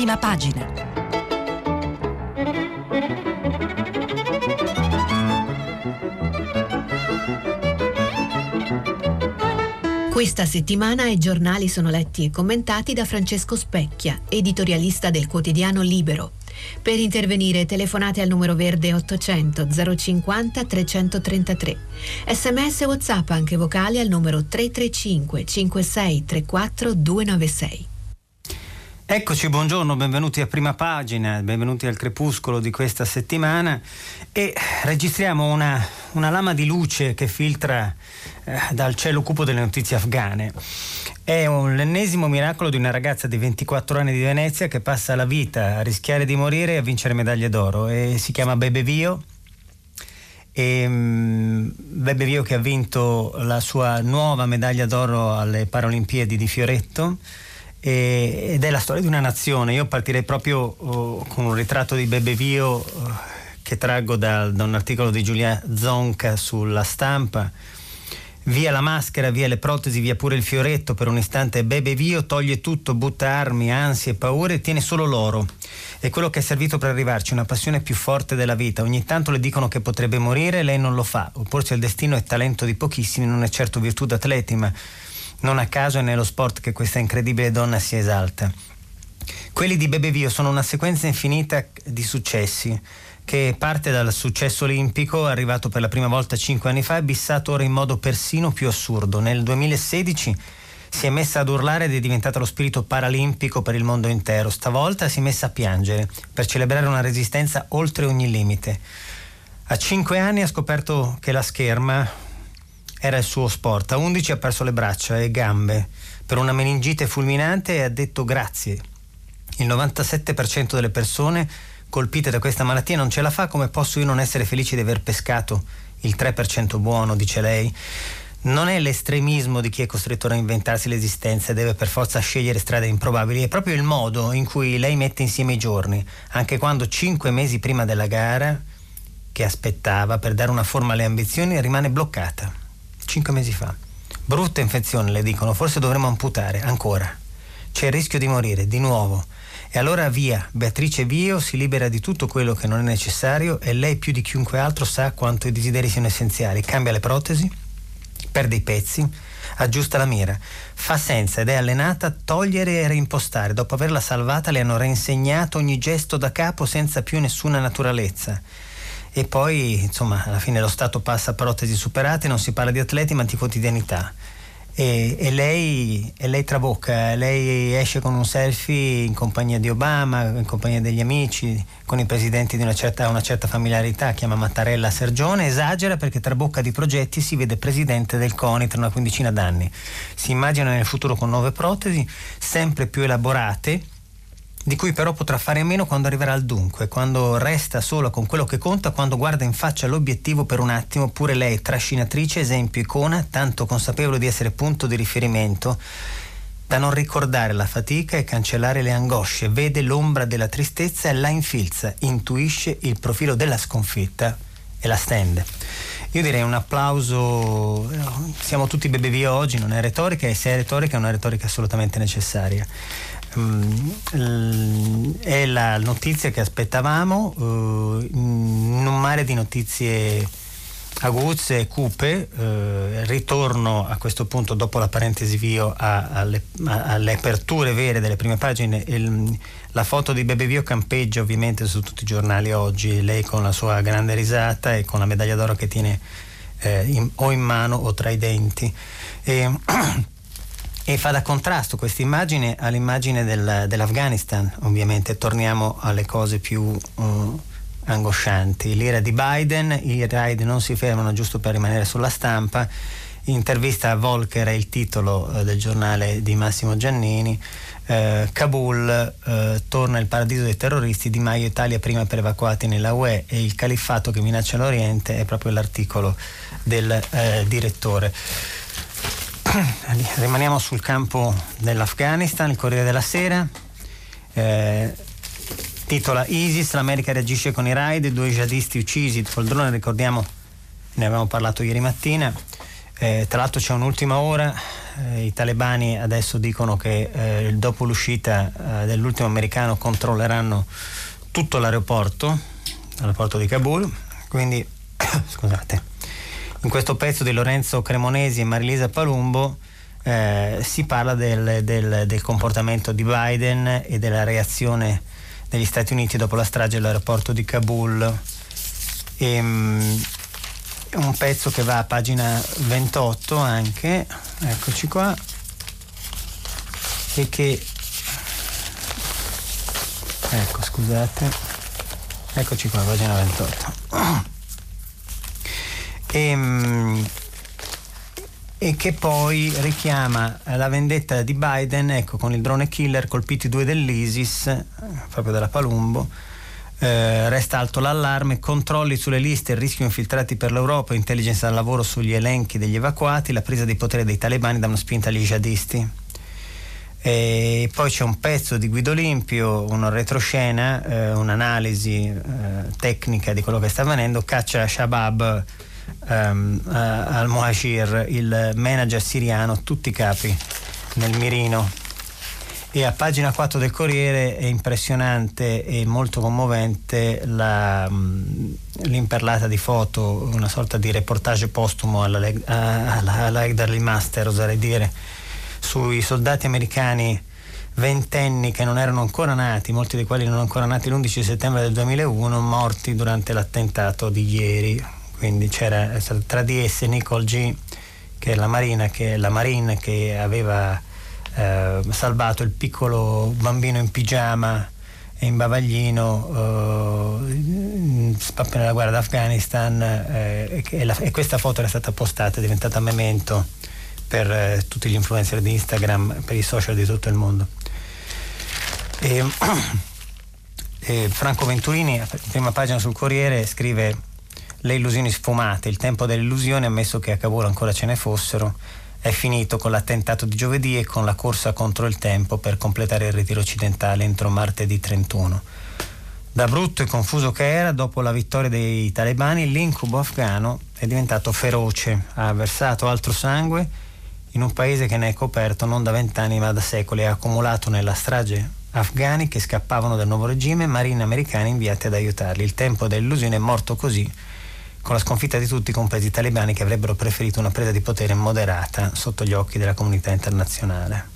prima pagina. Questa settimana i giornali sono letti e commentati da Francesco Specchia, editorialista del quotidiano Libero. Per intervenire telefonate al numero verde 800 050 333. Sms WhatsApp anche vocali al numero 335 56 34 296. Eccoci, buongiorno, benvenuti a prima pagina, benvenuti al crepuscolo di questa settimana e registriamo una, una lama di luce che filtra eh, dal cielo cupo delle notizie afghane. È un, l'ennesimo miracolo di una ragazza di 24 anni di Venezia che passa la vita a rischiare di morire e a vincere medaglie d'oro e si chiama Bebe Vio. E, um, Bebe Vio che ha vinto la sua nuova medaglia d'oro alle Paralimpiadi di Fioretto e, ed è la storia di una nazione. Io partirei proprio oh, con un ritratto di Bebe Vio oh, che traggo da, da, un articolo di Giulia Zonca sulla stampa. Via la maschera, via le protesi, via pure il fioretto. Per un istante Bebe Vio toglie tutto, butta armi, ansie, paure e tiene solo l'oro. È quello che è servito per arrivarci, una passione più forte della vita. Ogni tanto le dicono che potrebbe morire, lei non lo fa. Opporsi al destino è talento di pochissimi, non è certo virtù d'atleti, ma non a caso è nello sport che questa incredibile donna si esalta. Quelli di Bebe Vio sono una sequenza infinita di successi che parte dal successo olimpico arrivato per la prima volta cinque anni fa e bissato ora in modo persino più assurdo. Nel 2016 si è messa ad urlare ed è diventata lo spirito paralimpico per il mondo intero. Stavolta si è messa a piangere per celebrare una resistenza oltre ogni limite. A cinque anni ha scoperto che la scherma, era il suo sport. A 11 ha perso le braccia e gambe per una meningite fulminante e ha detto grazie. Il 97% delle persone colpite da questa malattia non ce la fa, come posso io non essere felice di aver pescato il 3% buono, dice lei. Non è l'estremismo di chi è costretto a inventarsi l'esistenza e deve per forza scegliere strade improbabili, è proprio il modo in cui lei mette insieme i giorni, anche quando cinque mesi prima della gara, che aspettava per dare una forma alle ambizioni, rimane bloccata cinque mesi fa. Brutta infezione, le dicono, forse dovremmo amputare, ancora. C'è il rischio di morire, di nuovo. E allora via, Beatrice Vio si libera di tutto quello che non è necessario e lei più di chiunque altro sa quanto i desideri siano essenziali. Cambia le protesi, perde i pezzi, aggiusta la mira, fa senza ed è allenata a togliere e reimpostare. Dopo averla salvata le hanno reinsegnato ogni gesto da capo senza più nessuna naturalezza e poi insomma alla fine lo Stato passa a protesi superate, non si parla di atleti ma di quotidianità. E, e, lei, e, lei, trabocca, lei esce con un selfie in compagnia di Obama, in compagnia degli amici, con i presidenti di una certa, una certa familiarità, chiama Mattarella Sergione, esagera perché trabocca di progetti e si vede presidente del CONI tra una quindicina d'anni. Si immagina nel futuro con nuove protesi, sempre più elaborate, di cui però potrà fare a meno quando arriverà al dunque, quando resta sola con quello che conta, quando guarda in faccia l'obiettivo per un attimo, pure lei trascinatrice, esempio, icona, tanto consapevole di essere punto di riferimento, da non ricordare la fatica e cancellare le angosce, vede l'ombra della tristezza e la infilza, intuisce il profilo della sconfitta e la stende. Io direi un applauso, siamo tutti bebe via oggi, non è retorica, e se è retorica è una retorica assolutamente necessaria. Mm, è la notizia che aspettavamo in un mare di notizie aguzze e cupe. Uh, ritorno a questo punto, dopo la parentesi vio, a, alle, a, alle, aperture vere delle prime pagine. Il, la foto di Bebe Vio campeggia ovviamente su tutti i giornali oggi, lei con la sua grande risata e con la medaglia d'oro che tiene eh, in, o in mano o tra i denti. E, e fa da contrasto questa immagine all'immagine del, dell'Afghanistan, ovviamente torniamo alle cose più uh, angoscianti. L'ira di Biden, i raid non si fermano giusto per rimanere sulla stampa, intervista a Volker è il titolo uh, del giornale di Massimo Giannini, uh, Kabul torna il paradiso dei terroristi, Di Maio Italia prima per evacuati nella UE e il califfato che minaccia l'Oriente è proprio l'articolo del direttore. Rimaniamo sul campo dell'Afghanistan, il Corriere della Sera. Eh, titola ISIS, l'America reagisce con i raid, due jihadisti uccisi col drone, ricordiamo, ne avevamo parlato ieri mattina. Eh, tra l'altro c'è un'ultima ora, eh, i talebani adesso dicono che eh, dopo l'uscita eh, dell'ultimo americano controlleranno tutto l'aeroporto, l'aeroporto di Kabul, quindi scusate, in questo pezzo di Lorenzo Cremonesi e Marilisa Palumbo eh, si parla del, del, del, comportamento di Biden e della reazione degli Stati Uniti dopo la strage dell'aeroporto di Kabul. E, ehm, un pezzo che va a pagina 28 anche, eccoci qua, e che... Ecco, scusate, eccoci qua, pagina 28. E, ehm, e che poi richiama la vendetta di Biden ecco, con il drone killer colpiti due dell'ISIS, proprio della Palumbo, eh, resta alto l'allarme, controlli sulle liste, il rischio infiltrati per l'Europa, intelligence al lavoro sugli elenchi degli evacuati, la presa di potere dei talebani da una spinta agli jihadisti. E poi c'è un pezzo di Guido Limpio, una retroscena, eh, un'analisi eh, tecnica di quello che sta avvenendo, caccia Shabab ehm, al Mohashir, il manager siriano, tutti i capi nel mirino e a pagina 4 del Corriere è impressionante e molto commovente la, mm, l'imperlata di foto, una sorta di reportage postumo alla, alla, alla Egdarly Master, oserei dire, sui soldati americani ventenni che non erano ancora nati, molti dei quali non ancora nati l'11 settembre del 2001, morti durante l'attentato di ieri. Quindi c'era tra di esse Nicole G, che è la marina, che, la marine che aveva eh, salvato il piccolo bambino in pigiama e in bavaglino eh, appena la guerra d'Afghanistan eh, e, la, e, questa foto era stata postata, è diventata memento per eh, tutti gli influencer di Instagram, per i social di tutto il mondo. E, Franco Venturini, prima pagina sul Corriere, scrive le illusioni sfumate, il tempo delle illusioni, ammesso che a Cavour ancora ce ne fossero, è finito con l'attentato di giovedì e con la corsa contro il tempo per completare il ritiro occidentale entro martedì 31. Da brutto e confuso che era, dopo la vittoria dei talebani, l'incubo afghano è diventato feroce, ha versato altro sangue in un paese che ne è coperto non da vent'anni ma da secoli, ha accumulato nella strage afghani che scappavano dal nuovo regime marine americane inviate ad aiutarli. Il tempo dell'illusione è morto così con la sconfitta di tutti, compresi i talebani che avrebbero preferito una presa di potere moderata sotto gli occhi della comunità internazionale.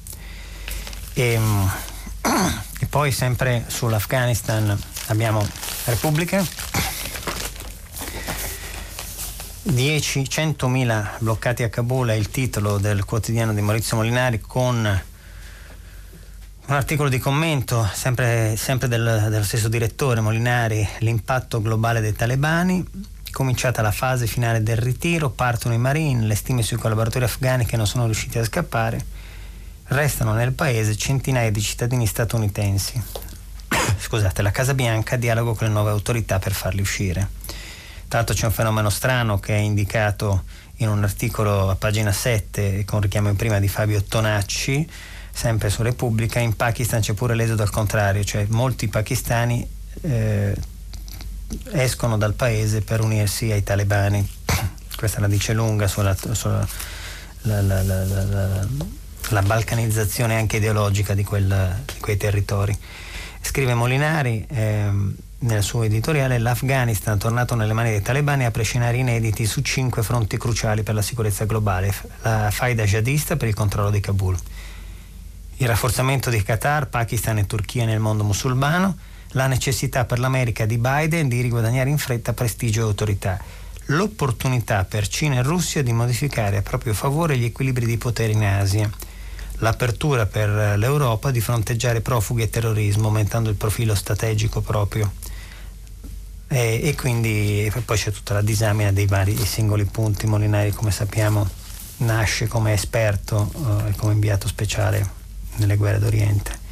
E, ehm, e poi sempre sull'Afghanistan abbiamo Repubblica, 10, 100.000 bloccati a Kabul è il titolo del quotidiano di Maurizio Molinari con un articolo di commento sempre, sempre del, dello stesso direttore Molinari, l'impatto globale dei talebani cominciata la fase finale del ritiro, partono i Marine, le stime sui collaboratori afghani che non sono riusciti a scappare, restano nel paese centinaia di cittadini statunitensi. Scusate, la Casa Bianca dialoga con le nuove autorità per farli uscire. L'altro c'è un fenomeno strano che è indicato in un articolo a pagina 7 con richiamo in prima di Fabio Tonacci, sempre su Repubblica, in Pakistan c'è pure l'esodo al contrario, cioè molti pakistani eh, escono dal paese per unirsi ai talebani. Questa la dice lunga sulla, sulla la, la, la, la, balcanizzazione anche ideologica di, quel, di, quei territori. Scrive Molinari ehm, nel suo editoriale l'Afghanistan tornato nelle mani dei talebani apre scenari inediti su cinque fronti cruciali per la sicurezza globale. La faida jihadista per il controllo di Kabul, il rafforzamento di Qatar, Pakistan e Turchia nel mondo musulmano, la necessità per l'America di Biden di riguadagnare in fretta prestigio e autorità, l'opportunità per Cina e Russia di modificare a proprio favore gli equilibri di potere in Asia, l'apertura per l'Europa di fronteggiare profughi e terrorismo, aumentando il profilo strategico proprio. E, e quindi poi c'è tutta la disamina dei vari singoli punti. Molinari, come sappiamo, nasce come esperto eh, e come inviato speciale nelle guerre d'Oriente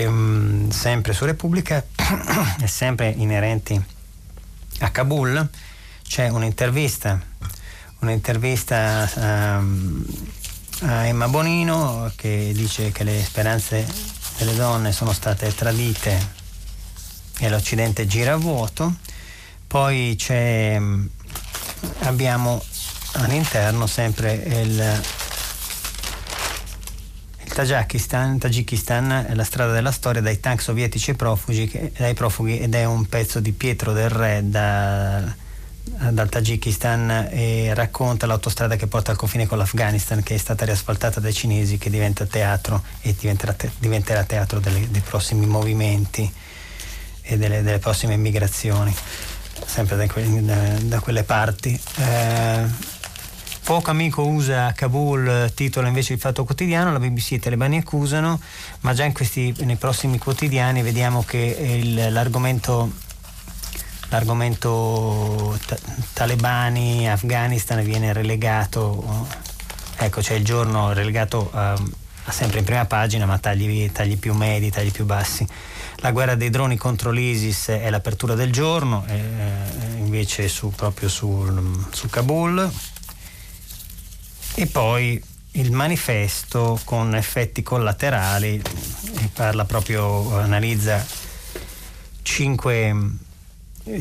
ehm, sempre su Repubblica e sempre inerenti a Kabul c'è un'intervista un'intervista um, a Emma Bonino che dice che le speranze delle donne sono state tradite e l'Occidente gira a vuoto. Poi c'è abbiamo all'interno sempre il il Tajikistan, Tajikistan, è la strada della storia dai tank sovietici ai profughi, ai profughi ed è un pezzo di Pietro del Re da, dal Tagikistan e racconta l'autostrada che porta al confine con l'Afghanistan che è stata riasfaltata dai cinesi che diventa teatro e diventerà, te, diventerà teatro delle, dei prossimi movimenti e delle, delle prossime migrazioni sempre da, que, da, da quelle parti. Eh, Poco amico usa a Kabul, titola invece il Fatto Quotidiano, la BBC e i talebani accusano, ma già questi, nei prossimi quotidiani vediamo che il, l'argomento, l'argomento ta- talebani, Afghanistan viene relegato, ecco c'è il giorno relegato a sempre in prima pagina, ma tagli, tagli più medi, tagli più bassi. La guerra dei droni contro l'ISIS è l'apertura del giorno, eh, invece su, proprio su, su Kabul e poi il manifesto con effetti collaterali parla proprio, analizza cinque,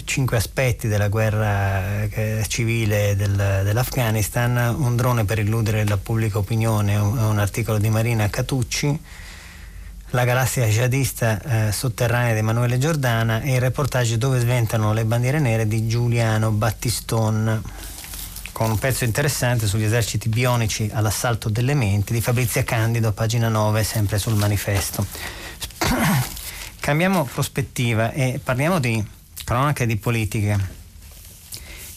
cinque aspetti della guerra eh, civile del, dell'Afghanistan, un drone per illudere la pubblica opinione, un, un articolo di Marina Catucci, la galassia jihadista eh, sotterranea di Emanuele Giordana e il reportage dove sventano le bandiere nere di Giuliano Battiston con un pezzo interessante sugli eserciti bionici all'assalto delle menti di Fabrizia Candido, pagina 9, sempre sul manifesto. Cambiamo prospettiva e parliamo di cronache di politiche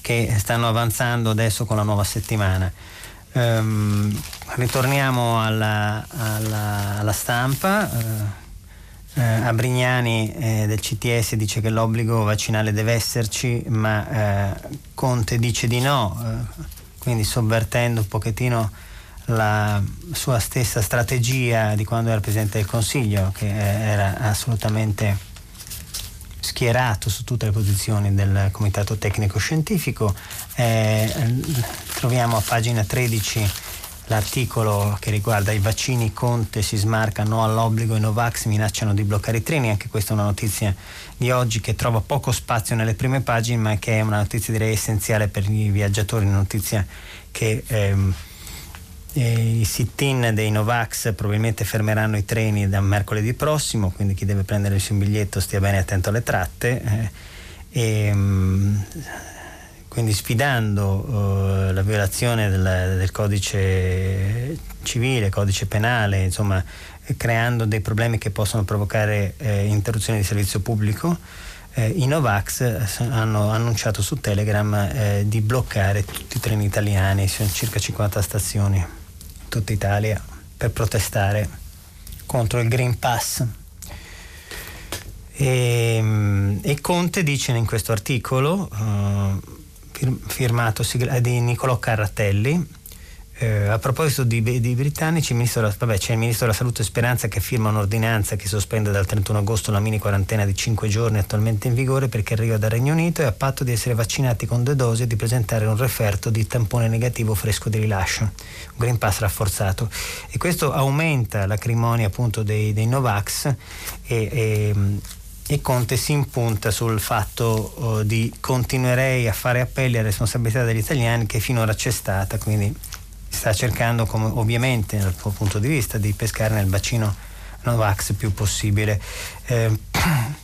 che stanno avanzando adesso con la nuova settimana. Um, ritorniamo alla, alla, alla stampa. Uh, eh, Abrignani eh, del CTS dice che l'obbligo vaccinale deve esserci, ma eh, Conte dice di no, eh, quindi sovvertendo un pochettino la sua stessa strategia di quando era Presidente del Consiglio, che eh, era assolutamente schierato su tutte le posizioni del Comitato Tecnico Scientifico. Eh, troviamo a pagina 13 l'articolo che riguarda i vaccini Conte si smarca no all'obbligo i Novax minacciano di bloccare i treni anche questa è una notizia di oggi che trova poco spazio nelle prime pagine ma che è una notizia direi essenziale per i viaggiatori una notizia che ehm, eh, i sit-in dei Novax probabilmente fermeranno i treni da mercoledì prossimo quindi chi deve prendere il suo biglietto stia bene attento alle tratte eh, e, ehm, quindi sfidando uh, la violazione del, del, codice civile, codice penale, insomma creando dei problemi che possono provocare eh, interruzioni di servizio pubblico, eh, i Novax hanno annunciato su Telegram eh, di bloccare tutti i treni italiani, sono circa 50 stazioni in tutta Italia, per protestare contro il Green Pass. E, mm, e Conte dice in questo articolo uh, firmato di Niccolò Carratelli. Eh, a proposito di, di britannici, vabbè, c'è il Ministro della Salute Speranza che firma un'ordinanza che sospende dal 31 agosto la mini quarantena di 5 giorni attualmente in vigore perché arriva dal Regno Unito e a patto di essere vaccinati con due dosi e di presentare un referto di tampone negativo fresco di rilascio, un Green Pass rafforzato. E questo aumenta l'acrimonia appunto dei, dei Novax e, e e Conte si impunta sul fatto uh, di continuerei a fare appelli alla responsabilità degli italiani che finora c'è stata, quindi sta cercando come, ovviamente dal suo punto di vista di pescare nel bacino Novax più possibile. Eh,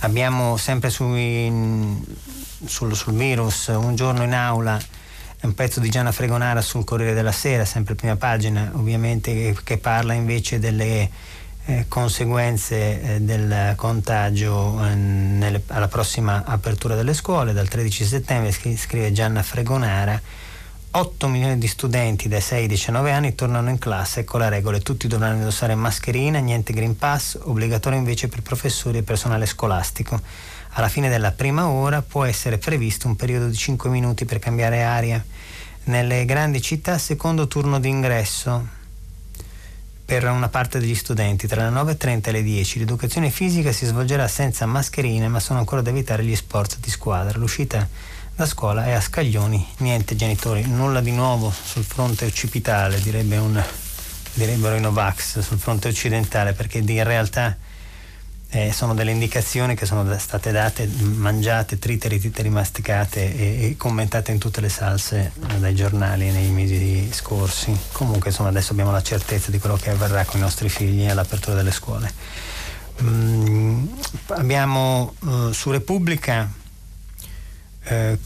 abbiamo sempre sui, sul, sul, virus un giorno in aula un pezzo di Gianna Fregonara sul Corriere della Sera, sempre prima pagina, ovviamente che parla invece delle eh, conseguenze eh, del contagio eh, nelle, alla prossima apertura delle scuole. Dal 13 settembre, scrive Gianna Fregonara, 8 milioni di studenti dai 6 ai 19 anni tornano in classe, ecco la regola, tutti dovranno indossare mascherina, niente Green Pass, obbligatorio invece per professori e personale scolastico. Alla fine della prima ora può essere previsto un periodo di 5 minuti per cambiare aria. Nelle grandi città secondo turno d'ingresso, per una parte degli studenti tra le 9.30 e le 10 l'educazione fisica si svolgerà senza mascherine ma sono ancora da evitare gli sport di squadra. L'uscita da scuola è a scaglioni, niente genitori, nulla di nuovo sul fronte occipitale, direbbe un, direbbero i Novax, sul fronte occidentale perché in realtà eh, sono delle indicazioni che sono state date, mangiate, trite, ritite, rimasticate e, e, commentate in tutte le salse eh, dai giornali nei mesi scorsi. Comunque insomma adesso abbiamo la certezza di quello che avverrà con i nostri figli all'apertura delle scuole. Mm, abbiamo uh, su Repubblica eh,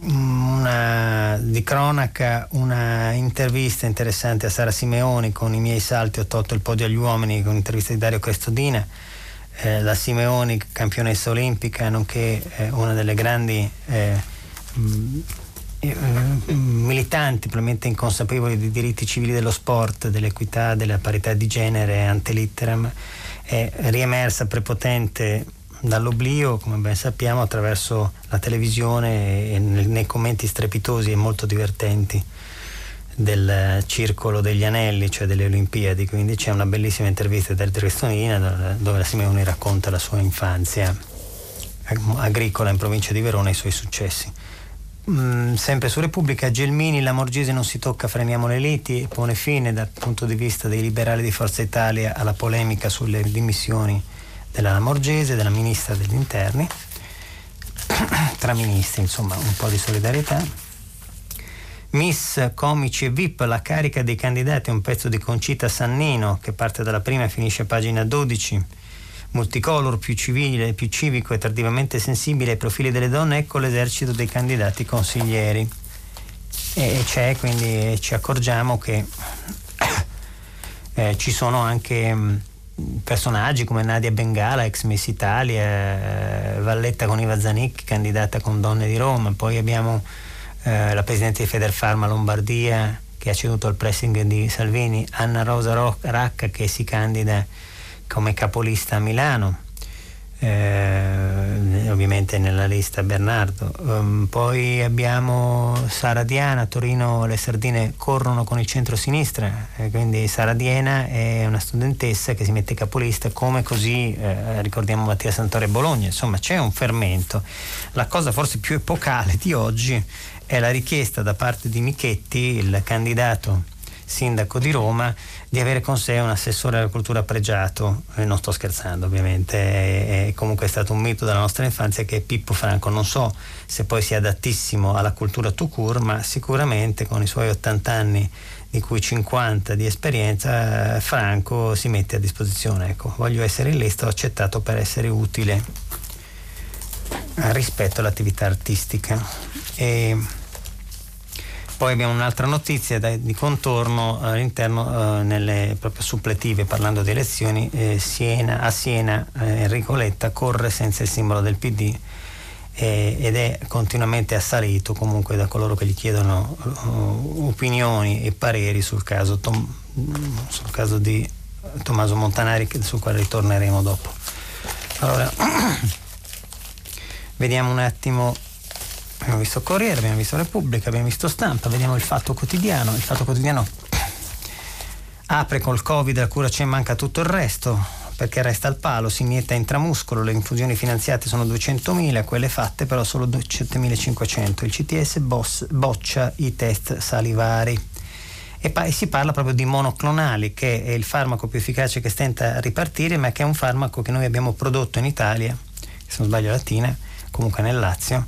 una, di cronaca una intervista interessante a Sara Simeoni con i miei salti ho tolto il podio agli uomini con un'intervista di Dario Crestodina eh, la Simeoni campionessa olimpica nonché eh, una delle grandi eh, mh, eh, militanti probabilmente inconsapevoli dei diritti civili dello sport dell'equità della parità di genere ante litteram è riemersa prepotente dall'oblio, come ben sappiamo, attraverso la televisione e nei commenti strepitosi e molto divertenti del Circolo degli Anelli, cioè delle Olimpiadi. Quindi c'è una bellissima intervista di Tristonina dove la Simeoni racconta la sua infanzia agricola in provincia di Verona e i suoi successi. Mm, sempre su Repubblica, Gelmini, la Morgese non si tocca, freniamo le liti, pone fine dal punto di vista dei liberali di Forza Italia alla polemica sulle dimissioni della Lamorgese, della ministra degli interni, tra ministri insomma un po' di solidarietà. Miss, comici e VIP, la carica dei candidati, un pezzo di Concita Sannino che parte dalla prima e finisce a pagina 12. Multicolor, più civile, più civico e tardivamente sensibile ai profili delle donne, ecco l'esercito dei candidati consiglieri. E c'è, quindi ci accorgiamo che eh, ci sono anche mh, personaggi come Nadia Bengala, ex Miss Italia, eh, Valletta con Iva Zanicchi, candidata con Donne di Roma, poi abbiamo eh, la Presidente di Federfarma Lombardia che ha ceduto al pressing di Salvini, Anna Rosa Racca che si candida come capolista a Milano eh, ovviamente nella lista Bernardo. Um, poi abbiamo Sara Diana, a Torino le sardine corrono con il centro-sinistra, eh, quindi Sara Diana è una studentessa che si mette capolista come così eh, ricordiamo Mattia Santore Bologna, insomma c'è un fermento. La cosa forse più epocale di oggi è la richiesta da parte di Michetti, il candidato sindaco di Roma, di avere con sé un assessore alla cultura pregiato, eh, non sto scherzando ovviamente, è, è, comunque stato un mito della nostra infanzia che è Pippo Franco, non so se poi sia adattissimo alla cultura tout court, ma sicuramente con i suoi 80 anni di cui 50 di esperienza, eh, Franco si mette a disposizione. Ecco, voglio essere in lista, ho accettato per essere utile rispetto all'attività artistica. E, poi abbiamo un'altra notizia da, di contorno all'interno, eh, nelle proprio suppletive, parlando di elezioni, eh, Siena, a Siena eh, Enrico Letta corre senza il simbolo del PD eh, ed è continuamente assalito comunque da coloro che gli chiedono uh, opinioni e pareri sul caso, Tom, sul caso di Tommaso Montanari sul quale ritorneremo dopo. Allora, vediamo un attimo abbiamo visto Corriere, abbiamo visto Repubblica, abbiamo visto Stampa, vediamo il Fatto Quotidiano. Il Fatto Quotidiano apre col Covid, la cura c'è, manca tutto il resto, perché resta al palo, si inietta intramuscolo, le infusioni finanziate sono 200.000, quelle fatte però solo 7.500. Il CTS boss, boccia i test salivari. E poi si parla proprio di monoclonali, che è il farmaco più efficace che stenta a ripartire, ma che è un farmaco che noi abbiamo prodotto in Italia, se non sbaglio latina, comunque nel Lazio,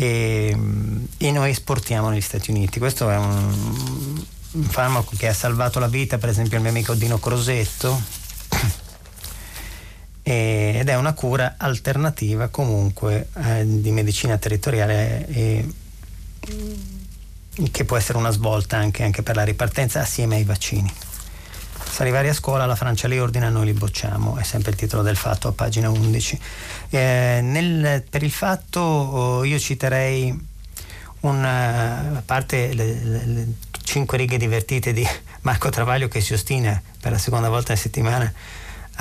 e, e noi esportiamo negli Stati Uniti. Questo è un, un farmaco che ha salvato la vita per esempio al mio amico Dino Crosetto ed è una cura alternativa comunque eh, di medicina territoriale e, che può essere una svolta anche, anche per la ripartenza assieme ai vaccini. Se arrivare a scuola la Francia li ordina, noi li bocciamo, è sempre il titolo del fatto a pagina 11. Eh, nel, per il fatto oh, io citerei una, a parte le, le, le, cinque righe divertite di Marco Travaglio che si ostina per la seconda volta in settimana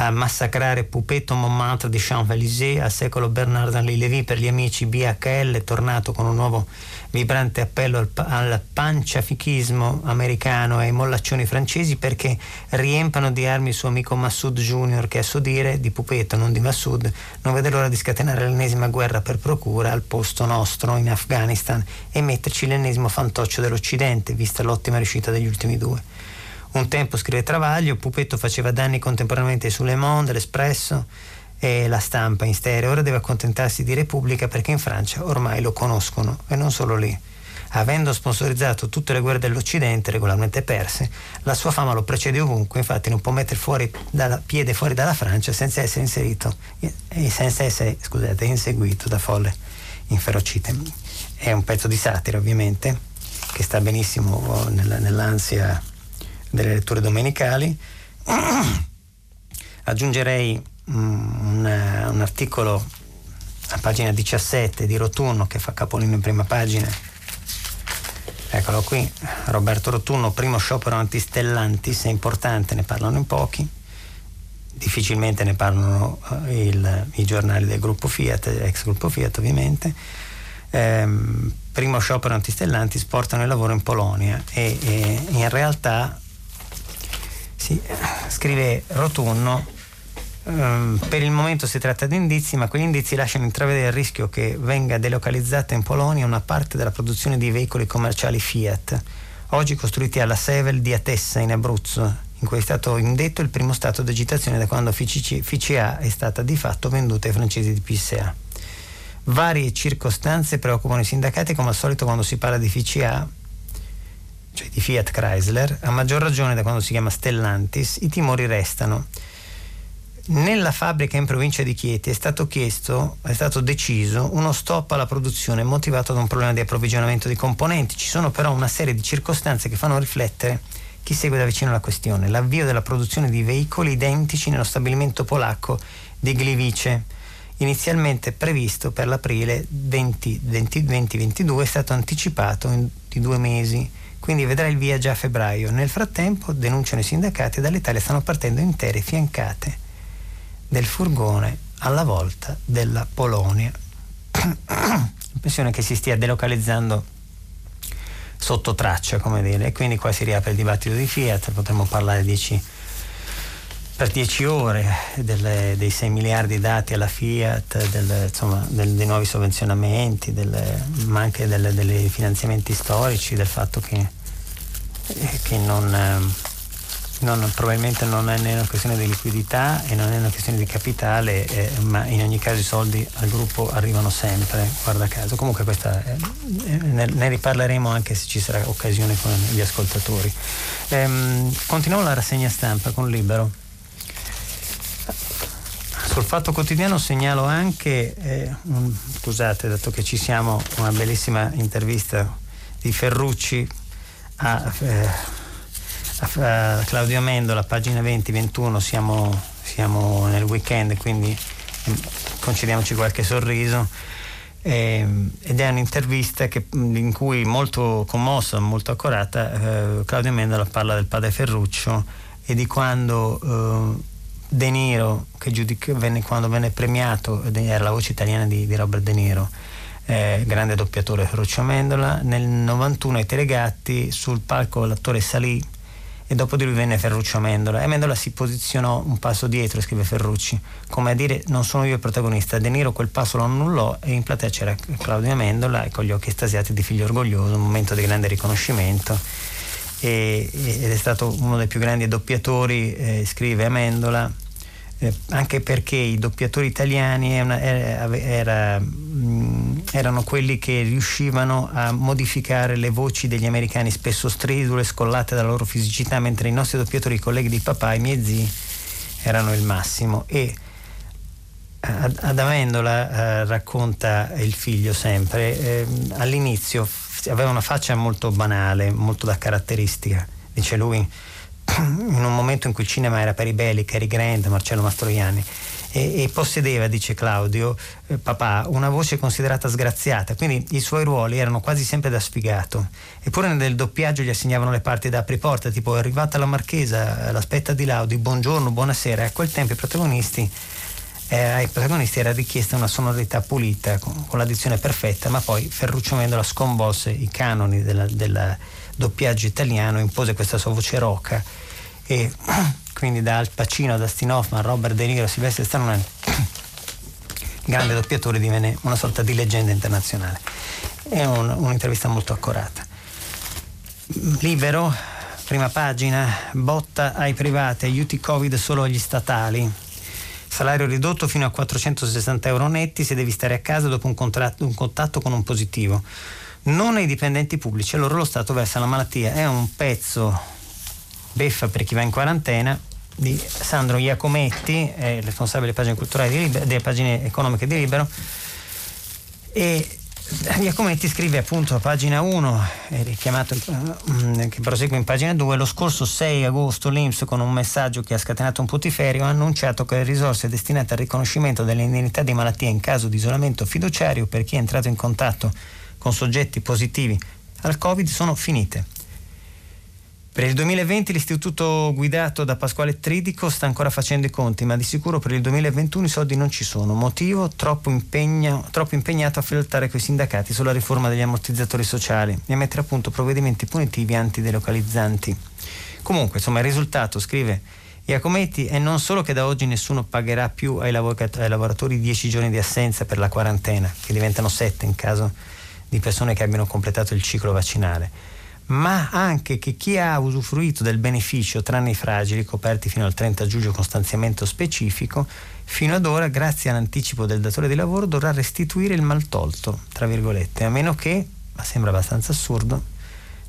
a massacrare Pupetto Montmartre di Champs-Élysées, al secolo Bernard-Henri Lévy per gli amici BHL, tornato con un nuovo vibrante appello al, al panciafichismo americano e ai mollaccioni francesi perché riempano di armi il suo amico Massoud Junior che a suo dire, di Pupetto non di Massoud, non vede l'ora di scatenare l'ennesima guerra per procura al posto nostro in Afghanistan e metterci l'ennesimo fantoccio dell'Occidente, vista l'ottima riuscita degli ultimi due. Un tempo, scrive Travaglio, Pupetto faceva danni contemporaneamente su Le Monde, L'Espresso, e la stampa in stereo, ora deve accontentarsi di Repubblica perché in Francia ormai lo conoscono e non solo lì. Avendo sponsorizzato tutte le guerre dell'Occidente, regolarmente perse, la sua fama lo precede ovunque, infatti non può mettere fuori dalla, piede fuori dalla Francia senza essere inserito e senza essere, scusate, inseguito da folle inferocite. È un pezzo di satira ovviamente, che sta benissimo nella, nell'ansia delle letture domenicali. Aggiungerei un, un articolo a pagina 17 di Rotunno che fa capolino in prima pagina. Eccolo qui, Roberto Rotunno, primo sciopero anti-Stellantis, è importante, ne parlano in pochi, difficilmente ne parlano eh, il, i giornali del gruppo Fiat, ex gruppo Fiat ovviamente. Ehm, primo sciopero anti-Stellantis portano il lavoro in Polonia e, e in realtà si, scrive Rotunno Um, per il momento si tratta di indizi, ma quegli indizi lasciano intravedere il rischio che venga delocalizzata in Polonia una parte della produzione di veicoli commerciali Fiat, oggi costruiti alla Sevel di Atessa in Abruzzo, in cui è stato indetto il primo stato di agitazione da quando FCC, FCA è stata di fatto venduta ai francesi di PSA. Varie circostanze preoccupano i sindacati, come al solito quando si parla di FCA, cioè di Fiat Chrysler, a maggior ragione da quando si chiama Stellantis, i timori restano nella fabbrica in provincia di Chieti è stato chiesto, è stato deciso uno stop alla produzione motivato da un problema di approvvigionamento di componenti. Ci sono però una serie di circostanze che fanno riflettere chi segue da vicino la questione. L'avvio della produzione di veicoli identici nello stabilimento polacco di Gliwice, inizialmente previsto per l'aprile 2022, è stato anticipato di due mesi quindi vedrà il via già a febbraio. Nel frattempo, denunciano i sindacati, dall'Italia stanno partendo intere fiancate del furgone alla volta della Polonia. L'impressione che si stia delocalizzando sotto traccia, come dire, e quindi qua si riapre il dibattito di Fiat, potremmo parlare dieci, per dieci ore delle, dei 6 miliardi dati alla Fiat, del, insomma, del, dei nuovi sovvenzionamenti, delle, ma anche dei finanziamenti storici, del fatto che, che non... Eh, non, probabilmente non è né una questione di liquidità e non è una questione di capitale, eh, ma in ogni caso i soldi al gruppo arrivano sempre, guarda caso. Comunque questa, eh, ne, ne, riparleremo anche se ci sarà occasione con gli ascoltatori. Ehm, continuiamo la rassegna stampa con Libero. Sul Fatto Quotidiano segnalo anche, eh, un, scusate, dato che ci siamo, una bellissima intervista di Ferrucci a eh, a Claudio Amendola, pagina 20-21, siamo, siamo, nel weekend, quindi mm, concediamoci qualche sorriso. Eh, ed è un'intervista che, mm, in cui molto commossa, molto accurata, eh, Claudio Amendola parla del padre Ferruccio e di quando eh, De Niro, che giudic- venne, quando venne premiato, era la voce italiana di, di Robert De Niro, eh, grande doppiatore Ferruccio Amendola, nel 91 ai Telegatti sul palco l'attore salì e dopo di lui venne Ferruccio Amendola. E Amendola si posizionò un passo dietro, scrive Ferrucci, come a dire non sono io il protagonista, De Niro quel passo lo annullò e in platea c'era Claudio Amendola e con gli occhi estasiati di figlio orgoglioso, un momento di grande riconoscimento. E, ed è stato uno dei più grandi doppiatori, eh, scrive Amendola, eh, anche perché i doppiatori italiani una, era, era, mh, erano quelli che riuscivano a modificare le voci degli americani spesso stridule, scollate dalla loro fisicità, mentre i nostri doppiatori, i colleghi di papà, i miei zii, erano il massimo. E ad, ad Amendola eh, racconta il figlio sempre, eh, all'inizio aveva una faccia molto banale, molto da caratteristica, dice lui in un momento in cui il cinema era per i belli, Cary Grant, Marcello Mastroianni, e, e possedeva, dice Claudio, eh, papà, una voce considerata sgraziata, quindi i suoi ruoli erano quasi sempre da sfigato. Eppure nel doppiaggio gli assegnavano le parti da apriporta, tipo è arrivata la marchesa, l'aspetta di Laudi, buongiorno, buonasera. A quel tempo i protagonisti eh, ai protagonisti era richiesta una sonorità pulita con, con l'addizione perfetta, ma poi Ferruccio Mendola sconvolse i canoni del doppiaggio italiano, impose questa sua voce roca e quindi da Al Pacino, Dustin Hoffman, Robert De Niro, Silvestre Stallone, grande doppiatore divenne una sorta di leggenda internazionale. È un, un'intervista molto accurata. Libero, prima pagina, botta ai privati, aiuti Covid solo agli statali. salario ridotto fino a 460 euro netti se devi stare a casa dopo un, contratto, un contatto con un positivo. Non ai dipendenti pubblici, allora lo Stato versa la malattia. È un pezzo beffa per chi va in quarantena di Sandro Iacometti, responsabile delle pagine culturali di Libero, delle pagine economiche di Libero. E Iacometti scrive appunto a pagina 1, richiamato, mm, che prosegue in pagina 2, lo scorso 6 agosto l'Inps con un messaggio che ha scatenato un putiferio ha annunciato che le risorse destinate al riconoscimento delle indennità di malattia in caso di isolamento fiduciario per chi è entrato in contatto con soggetti positivi al Covid sono finite. Per il 2020 l'istituto guidato da Pasquale Tridico sta ancora facendo i conti, ma di sicuro per il 2021 i soldi non ci sono. Motivo? Troppo, impegno, troppo impegnato a flirtare con i sindacati sulla riforma degli ammortizzatori sociali e a mettere a punto provvedimenti punitivi antidelocalizzanti. Comunque, insomma, il risultato, scrive Iacometti, è non solo che da oggi nessuno pagherà più ai, lavoratori 10 giorni di assenza per la quarantena, che diventano 7 in caso di persone che abbiano completato il ciclo vaccinale ma anche che chi ha usufruito del beneficio, tranne i fragili, coperti fino al 30 giugno con stanziamento specifico, fino ad ora, grazie all'anticipo del datore di lavoro, dovrà restituire il maltolto, tra virgolette, a meno che, ma sembra abbastanza assurdo,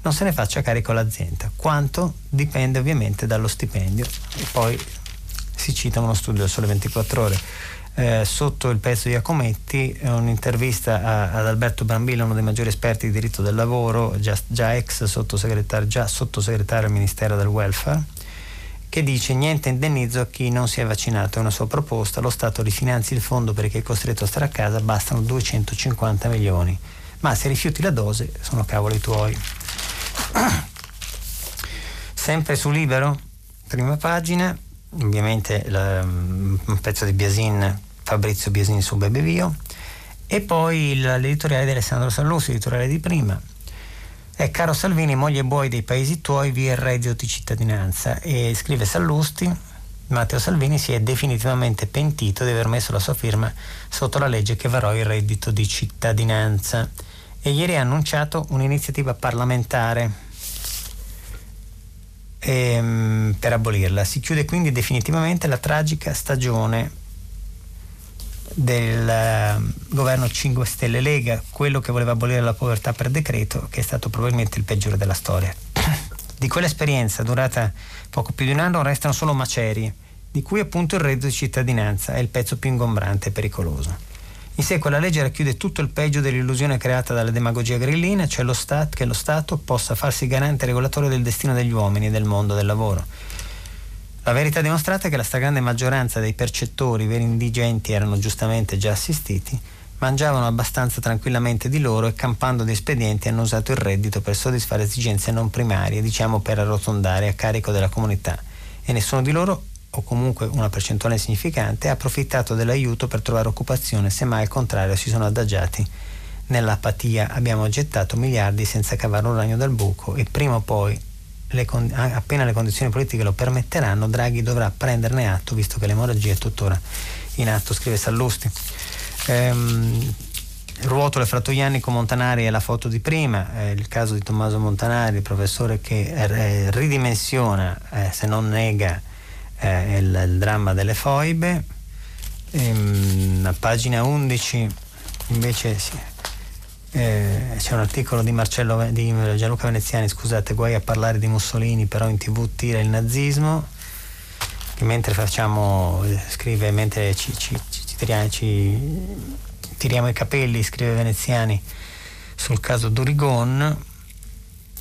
non se ne faccia carico l'azienda. Quanto dipende ovviamente dallo stipendio. E poi si cita uno studio del Sole 24 ore eh, sotto il pezzo di Iacometti un'intervista a, ad Alberto Brambilla, uno dei maggiori esperti di diritto del lavoro, già, già ex sottosegretario, già sottosegretario al Ministero del Welfare, che dice niente indennizzo a chi non si è vaccinato, è una sua proposta, lo Stato rifinanzi il fondo per chi è costretto a stare a casa, bastano 250 milioni, ma se rifiuti la dose sono cavoli tuoi. Sempre su Libero, prima pagina, ovviamente la, un pezzo di Biasin, Fabrizio Biasin su Bebevio, e poi l'editoriale di Alessandro Sallusti, editoriale di prima. È caro Salvini, moglie e buoi dei paesi tuoi, via il reddito di cittadinanza. E scrive Sallusti, Matteo Salvini si è definitivamente pentito di aver messo la sua firma sotto la legge che varò il reddito di cittadinanza e ieri ha annunciato un'iniziativa parlamentare ehm, per abolirla. Si chiude quindi definitivamente la tragica stagione del uh, governo 5 Stelle Lega, quello che voleva abolire la povertà per decreto, che è stato probabilmente il peggiore della storia. Di quell'esperienza durata poco più di un anno restano solo macerie, di cui appunto il reddito di cittadinanza è il pezzo più ingombrante e pericoloso. In sé quella legge racchiude tutto il peggio dell'illusione creata dalla demagogia grillina, cioè lo stat- che lo Stato possa farsi garante regolatore del destino degli uomini e del mondo del lavoro. La verità dimostrata è che la stragrande maggioranza dei percettori, veri indigenti, erano giustamente già assistiti, mangiavano abbastanza tranquillamente di loro e campando di espedienti hanno usato il reddito per soddisfare esigenze non primarie, diciamo per arrotondare a carico della comunità e nessuno di loro o comunque una percentuale significante, ha approfittato dell'aiuto per trovare occupazione, semmai al contrario si sono adagiati nell'apatia. Abbiamo gettato miliardi senza cavare un ragno dal buco e prima o poi, le con- appena le condizioni politiche lo permetteranno, Draghi dovrà prenderne atto, visto che l'emorragia è tuttora in atto, scrive Sallusti. Ehm, ruotole fra Togliani con Montanari è la foto di prima, è il caso di Tommaso Montanari, il professore che eh, ridimensiona, eh, se non nega, eh, il, il, dramma delle foibe. Ehm, a pagina 11 invece sì, eh, c'è un articolo di, Marcello, di Gianluca Veneziani, scusate, guai a parlare di Mussolini, però in tv tira il nazismo, che mentre facciamo, scrive, mentre ci, ci, ci, tiriamo, ci tiriamo i capelli, scrive Veneziani, sul caso Durigon,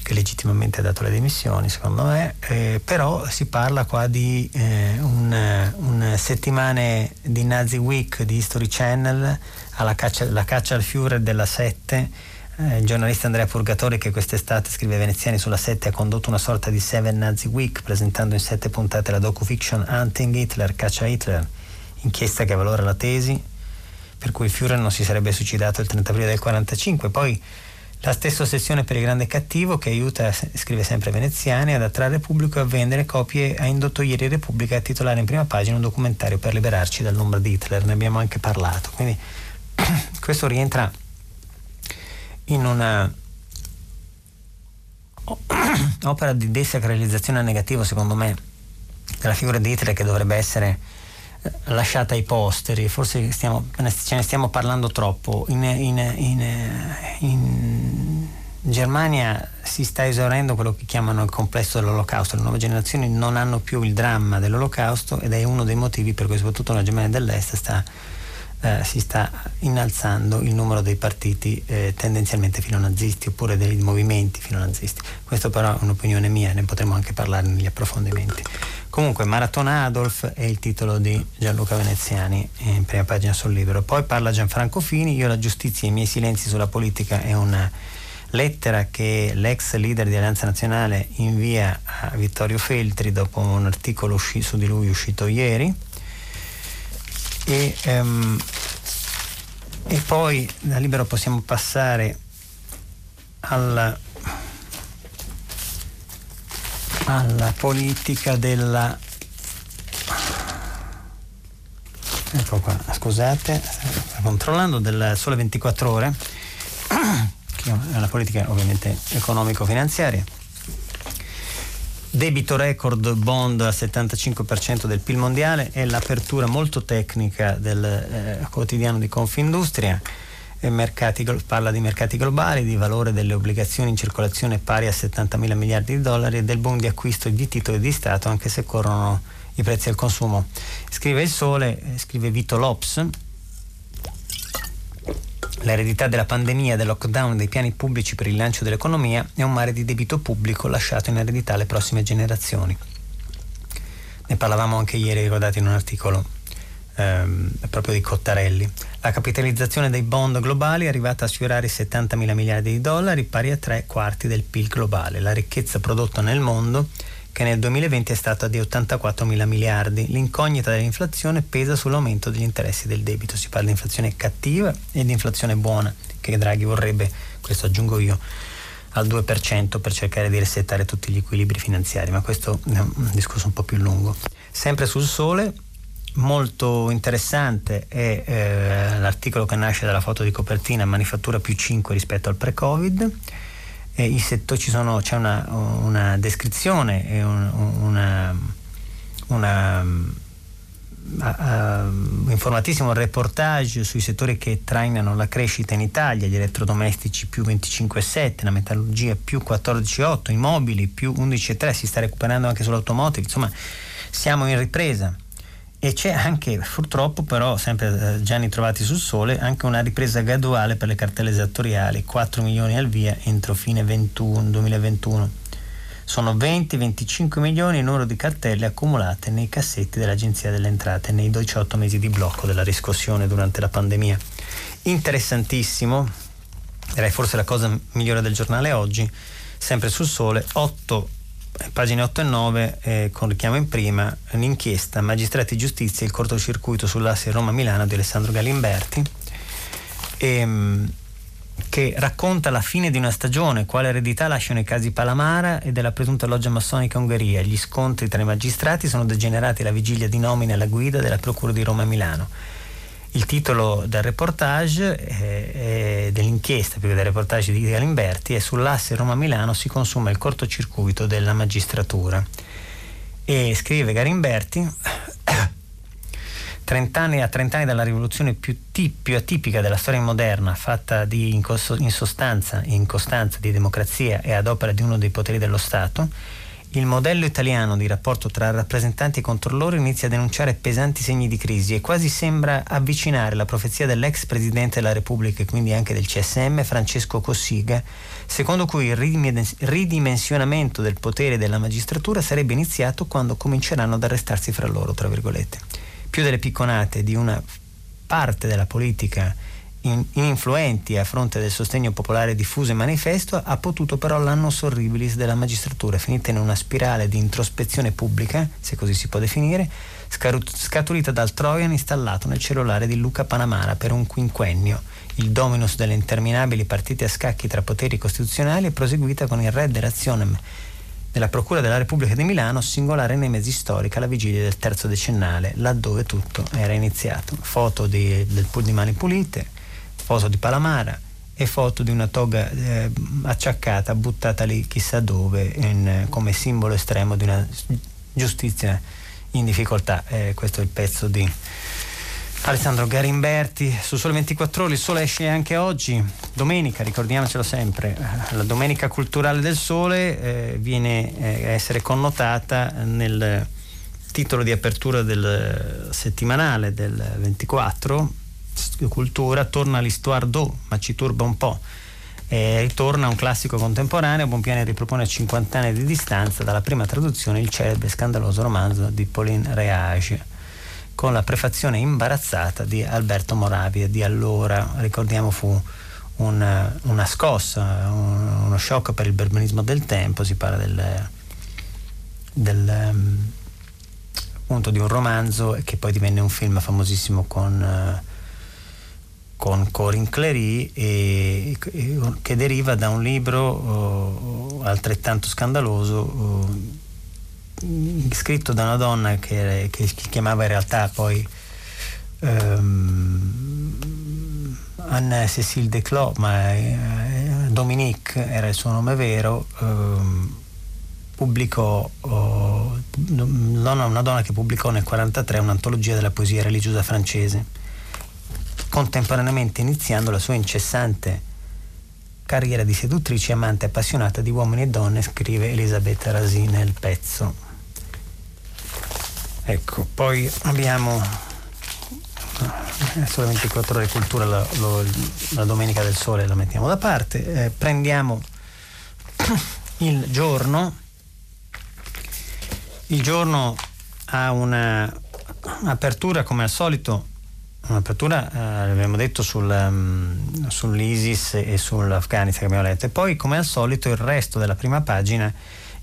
che legittimamente ha dato le dimissioni secondo me, eh, però si parla qua di eh, un, un, settimane di Nazi Week di History Channel, alla caccia, caccia al Führer della 7, eh, il giornalista Andrea Purgatori che quest'estate scrive Veneziani sulla 7 ha condotto una sorta di Seven Nazi Week presentando in sette puntate la docu-fiction Hunting Hitler, Caccia Hitler, inchiesta che valora la tesi per cui il Führer non si sarebbe suicidato il 30 aprile del 1945, poi la stessa ossessione per il grande cattivo che aiuta, scrive sempre Veneziani, ad attrarre pubblico e a vendere copie ha indotto ieri Repubblica a titolare in prima pagina un documentario per liberarci dall'ombra di Hitler, ne abbiamo anche parlato. Quindi questo rientra in una opera di desacralizzazione a negativo, secondo me, della figura di Hitler che dovrebbe essere lasciata ai posteri, forse stiamo, ce ne stiamo parlando troppo. In, in, in, in, Germania si sta esaurendo quello che chiamano il complesso dell'olocausto, le nuove generazioni non hanno più il dramma dell'olocausto ed è uno dei motivi per cui soprattutto la Germania dell'Est sta, eh, si sta innalzando il numero dei partiti eh, tendenzialmente filonazisti oppure dei movimenti filonazisti. Questo però è un'opinione mia, ne potremo anche parlare negli approfondimenti. Comunque Maratona Adolf è il titolo di Gianluca Veneziani in prima pagina sul libro. Poi parla Gianfranco Fini, Io la giustizia e i miei silenzi sulla politica è una lettera che l'ex leader di Alleanza Nazionale invia a Vittorio Feltri dopo un articolo usci- su di lui uscito ieri. E, um, e poi da libero possiamo passare alla alla politica della ecco qua scusate sto controllando del sole 24 ore che è una politica ovviamente economico-finanziaria debito record bond al 75% del PIL mondiale e l'apertura molto tecnica del eh, quotidiano di Confindustria mercati, parla di mercati globali, di valore delle obbligazioni in circolazione pari a 70 mila miliardi di dollari e del boom di acquisto di titoli di Stato anche se corrono i prezzi al consumo. Scrive il Sole, scrive Vito Lops, L'eredità della pandemia, del lockdown dei piani pubblici per il lancio dell'economia è un mare di debito pubblico lasciato in eredità alle prossime generazioni. Ne parlavamo anche ieri, ricordate, in un articolo ehm, proprio di Cottarelli. La capitalizzazione dei bond globali è arrivata a sfiorare i 70 mila miliardi di dollari, pari a tre quarti del PIL globale. La ricchezza prodotta nel mondo, che nel 2020 è stata di 84 mila miliardi. L'incognita dell'inflazione pesa sull'aumento degli interessi del debito. Si parla di inflazione cattiva e di inflazione buona, che Draghi vorrebbe, questo aggiungo io, al 2% per cercare di resettare tutti gli equilibri finanziari, ma questo è un discorso un po' più lungo. Sempre sul sole, molto interessante è eh, l'articolo che nasce dalla foto di copertina Manifattura più 5 rispetto al pre-Covid. Eh, settori, sono, c'è una, una descrizione e un, una, una uh, informatissimo reportage sui settori che trainano la crescita in Italia, gli elettrodomestici più 25,7, la metallurgia più 14,8, i mobili più 11,3, si sta recuperando anche sull'automotive, insomma siamo in ripresa e c'è anche, purtroppo però, sempre eh, Gianni Trovati sul Sole, anche una ripresa graduale per le cartelle esattoriali, 4 milioni al via entro fine 21, 2021. Sono 20-25 milioni il numero di cartelle accumulate nei cassetti dell'Agenzia delle Entrate nei 18 mesi di blocco della riscossione durante la pandemia. Interessantissimo, direi forse la cosa migliore del giornale oggi, sempre sul Sole, 8 pagine 8 e 9, eh, con richiamo in prima, un'inchiesta Magistrati Giustizia, il cortocircuito sull'asse Roma-Milano di Alessandro Galimberti, ehm, che racconta la fine di una stagione, quale eredità lasciano i casi Palamara e della presunta loggia massonica Ungheria. Gli scontri tra i magistrati sono degenerati alla vigilia di nomina alla guida della Procura di Roma Milano. Il titolo del reportage, eh, dell'inchiesta più che del reportage di Galimberti, è sull'asse Roma-Milano si consuma il cortocircuito della magistratura. E scrive Galimberti, 30 anni, a 30 anni dalla rivoluzione più, tip, più atipica della storia moderna, fatta di, in, in sostanza, in costanza di democrazia e ad opera di uno dei poteri dello Stato, il modello italiano di rapporto tra rappresentanti e controllori inizia a denunciare pesanti segni di crisi e quasi sembra avvicinare la profezia dell'ex presidente della Repubblica e quindi anche del CSM, Francesco Cossiga, secondo cui il ridimensionamento del potere della magistratura sarebbe iniziato quando cominceranno ad arrestarsi fra loro, tra virgolette. Più delle picconate di una parte della politica influenti a fronte del sostegno popolare diffuso e manifesto, ha potuto però l'annus horribilis della magistratura, finita in una spirale di introspezione pubblica, se così si può definire, scaturita dal Trojan installato nel cellulare di Luca Panamara per un quinquennio, il dominus delle interminabili partite a scacchi tra poteri costituzionali e proseguita con il Red Razionem della Procura della Repubblica di Milano, singolare nemesi storica alla vigilia del terzo decennale, laddove tutto era iniziato. Foto di, del pool di mani pulite, foto di Palamara e foto di una toga eh, acciaccata, buttata lì chissà dove, in, come simbolo estremo di una giustizia in difficoltà. Eh, questo è il pezzo di Alessandro Garimberti su Sole 24 Ore. Il sole esce anche oggi, domenica, ricordiamocelo sempre. La domenica culturale del sole eh, viene eh, a essere connotata nel titolo di apertura del settimanale del 24 cultura torna l'histoire d'eau, ma ci turba un po'. Eh, ritorna un classico contemporaneo, Bonpiane ripropone a 50 anni di distanza dalla prima traduzione il celebre e scandaloso romanzo di Pauline Reage, con la prefazione imbarazzata di Alberto Moravia di allora, ricordiamo fu una, una scossa, un, uno shock per il berbenismo del tempo, si parla del, del um, appunto di un romanzo che poi divenne un film famosissimo con... Con Corinne Clery e, che deriva da un libro uh, altrettanto scandaloso uh, scritto da una donna che, che, che chiamava in realtà poi um, Anne-Cécile Declos ma eh, Dominique era il suo nome vero um, pubblicò uh, una donna che pubblicò nel 1943 un'antologia della poesia religiosa francese contemporaneamente iniziando la sua incessante carriera di seduttrice, amante appassionata di uomini e donne, scrive Elisabetta Rasi nel pezzo. Ecco, poi abbiamo eh, solo 24 ore cultura, la, lo, la, domenica del sole la mettiamo da parte, eh, prendiamo il giorno, il giorno ha un'apertura come al solito Un'apertura, eh, abbiamo detto, sul, um, sull'ISIS e sull'Afghanistan che abbiamo letto. E poi, come al solito, il resto della prima pagina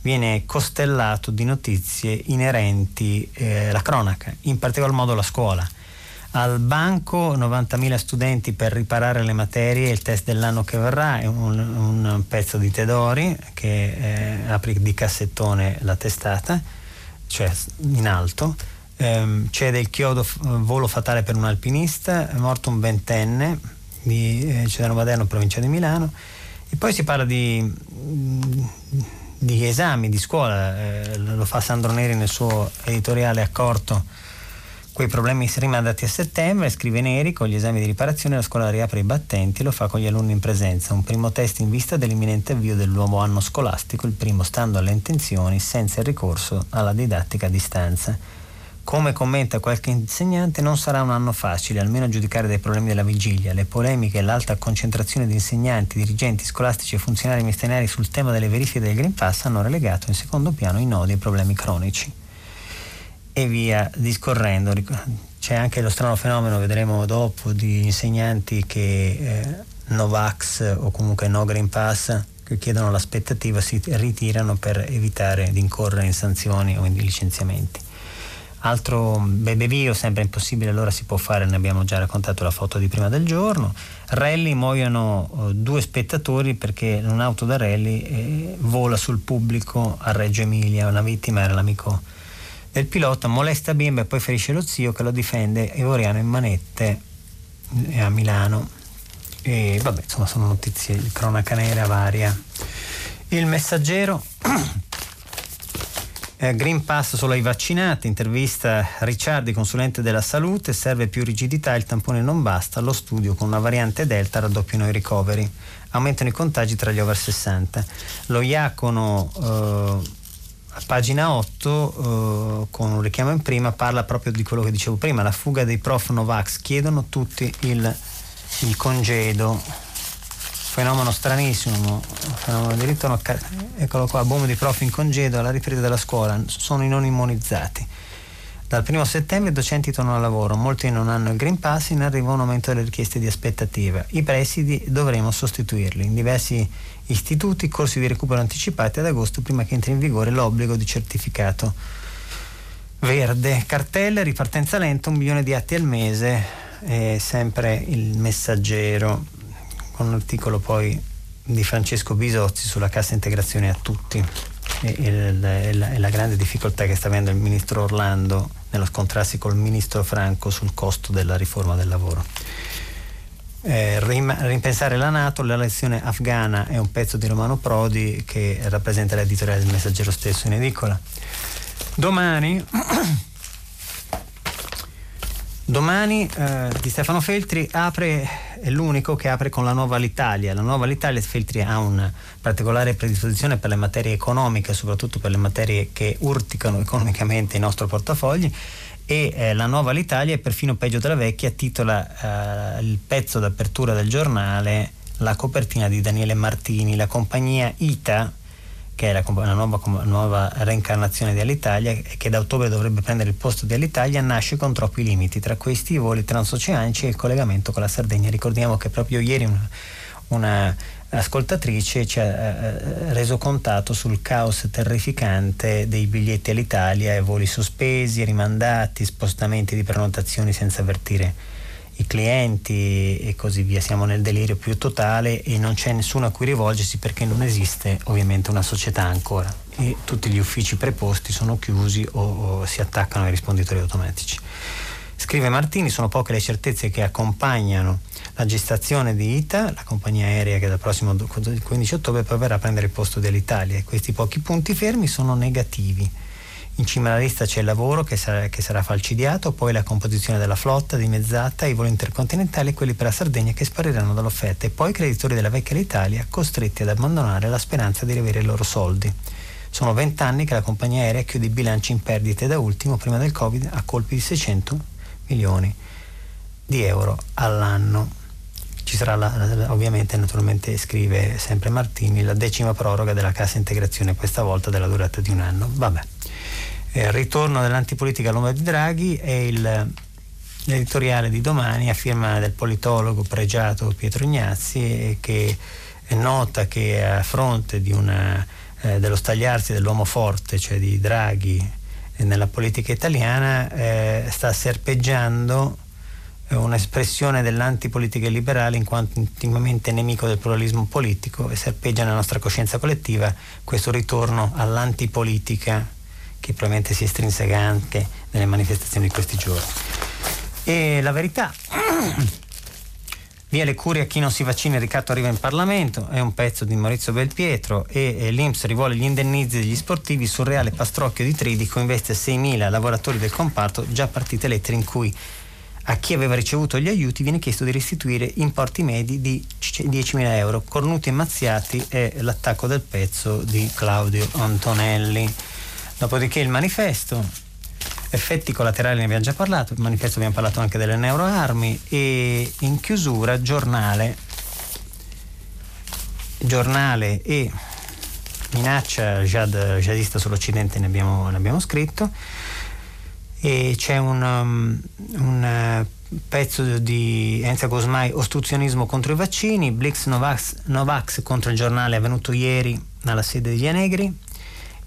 viene costellato di notizie inerenti eh, alla cronaca, in particolar modo la scuola. Al banco 90.000 studenti per riparare le materie, il test dell'anno che verrà è un, un pezzo di Tedori che eh, apre di cassettone la testata, cioè in alto ehm, c'è del chiodo f- volo fatale per un alpinista, è morto un ventenne di eh, Cedano Maderno, provincia di Milano, e poi si parla di, di esami di scuola, eh, lo fa Sandro Neri nel suo editoriale accorto quei problemi rimandati a settembre, scrive Neri, con gli esami di riparazione la scuola riapre i battenti e lo fa con gli alunni in presenza. Un primo test in vista dell'imminente avvio del nuovo anno scolastico, il primo stando alle intenzioni, senza il ricorso alla didattica a distanza. Come commenta qualche insegnante, non sarà un anno facile, almeno a giudicare dai problemi della vigilia. Le polemiche e l'alta concentrazione di insegnanti, dirigenti scolastici e funzionari ministeriali sul tema delle verifiche del Green Pass hanno relegato in secondo piano i nodi e i problemi cronici. E via discorrendo. C'è anche lo strano fenomeno, vedremo dopo, di insegnanti che eh, Novax o comunque no Green Pass che chiedono l'aspettativa si ritirano per evitare di incorrere in sanzioni o in licenziamenti. Altro bebevio, sempre impossibile, allora si può fare, ne abbiamo già raccontato la foto di prima del giorno. Rally muoiono uh, due spettatori perché un'auto da rally eh, vola sul pubblico a Reggio Emilia, una vittima era l'amico del pilota, molesta bimba e poi ferisce lo zio che lo difende Evoriano in manette eh, a Milano. E vabbè, insomma, sono notizie di cronaca nera varia. Il messaggero Eh, Green Pass solo ai vaccinati, intervista Ricciardi, consulente della salute, serve più rigidità, il tampone non basta, lo studio con una variante Delta raddoppiano i ricoveri, aumentano i contagi tra gli over 60. Lo Iacono eh, a pagina 8, eh, con un richiamo in prima, parla proprio di quello che dicevo prima, la fuga dei prof Novax, chiedono tutti il, il congedo fenomeno stranissimo, fenomeno di ritorno, eccolo qua, boom di prof in congedo alla ripresa della scuola, sono i non immunizzati. Dal primo settembre i docenti tornano al lavoro, molti non hanno il Green Pass, in arriva un aumento delle richieste di aspettativa. I presidi dovremo sostituirli. In diversi istituti corsi di recupero anticipati ad agosto prima che entri in vigore l'obbligo di certificato verde. Cartelle, ripartenza lenta, un milione di atti al mese, è sempre il messaggero con un articolo poi di Francesco Bisozzi sulla cassa integrazione a tutti e, e, la, e, la, e, la, grande difficoltà che sta avendo il ministro Orlando nello scontrarsi col ministro Franco sul costo della riforma del lavoro. Eh, rimpensare la Nato, la lezione afghana è un pezzo di Romano Prodi che rappresenta l'editoriale del Messaggero stesso in edicola. Domani Domani eh, di Stefano Feltri apre, è l'unico che apre con la nuova L'Italia. La nuova L'Italia Feltri ha una particolare predisposizione per le materie economiche, soprattutto per le materie che urticano economicamente i nostri portafogli e eh, la nuova L'Italia è perfino peggio della vecchia, titola eh, il pezzo d'apertura del giornale la copertina di Daniele Martini, la compagnia ITA che è la, la nuova, nuova, reincarnazione di Alitalia e che da ottobre dovrebbe prendere il posto di Alitalia, nasce con troppi limiti, tra questi i voli transoceanici e il collegamento con la Sardegna. Ricordiamo che proprio ieri una, una ascoltatrice ci ha eh, reso contato sul caos terrificante dei biglietti all'Italia e voli sospesi, rimandati, spostamenti di prenotazioni senza avvertire i clienti e così via. Siamo nel delirio più totale e non c'è nessuno a cui rivolgersi perché non esiste ovviamente una società ancora e tutti gli uffici preposti sono chiusi o, o si attaccano ai risponditori automatici. Scrive Martini, sono poche le certezze che accompagnano la gestazione di ITA, la compagnia aerea che dal prossimo 15 ottobre proverà a prendere il posto dell'Italia e questi pochi punti fermi sono negativi in cima alla lista c'è il lavoro che sarà, che sarà, falcidiato, poi la composizione della flotta dimezzata, i voli intercontinentali e quelli per la Sardegna che spariranno dall'offerta e poi i creditori della vecchia Italia costretti ad abbandonare la speranza di riavere i loro soldi. Sono vent'anni che la compagnia aerea chiude i bilanci in perdite da ultimo, prima del Covid, a colpi di 600 milioni di euro all'anno. Ci sarà la, ovviamente, naturalmente scrive sempre Martini, la decima proroga della cassa integrazione, questa volta della durata di un anno. Vabbè eh, Ritorno dell'antipolitica all'ombra di Draghi è il, l'editoriale di domani a firma del politologo pregiato Pietro Ignazzi che nota che a fronte una, eh, dello stagliarsi dell'uomo forte, cioè di Draghi eh, nella politica italiana, eh, sta serpeggiando eh, un'espressione dell'antipolitica liberale in quanto intimamente nemico del pluralismo politico e serpeggia nella nostra coscienza collettiva questo ritorno all'antipolitica che probabilmente si estrinseca anche nelle manifestazioni di questi giorni. E la verità, via le cure a chi non si vaccina, il ricatto arriva in Parlamento, è un pezzo di Maurizio Belpietro e, e l'Inps rivuole gli indennizi degli sportivi sul reale pastrocchio di Tridico, investe 6.000 lavoratori del comparto, già partite lettere in cui a chi aveva ricevuto gli aiuti viene chiesto di restituire importi medi di 10.000 euro. Cornuti e mazziati è l'attacco del pezzo di Claudio Antonelli. Dopodiché il manifesto, effetti collaterali ne abbiamo già parlato, il manifesto abbiamo parlato anche delle neuroarmi e in chiusura giornale, giornale e minaccia jihad, jihadista sull'Occidente ne abbiamo, ne abbiamo, scritto. E c'è un, um, un uh, pezzo di Enza Cosmai ostruzionismo contro i vaccini. Blix Novax, Novax contro il giornale avvenuto ieri alla sede degli Anegri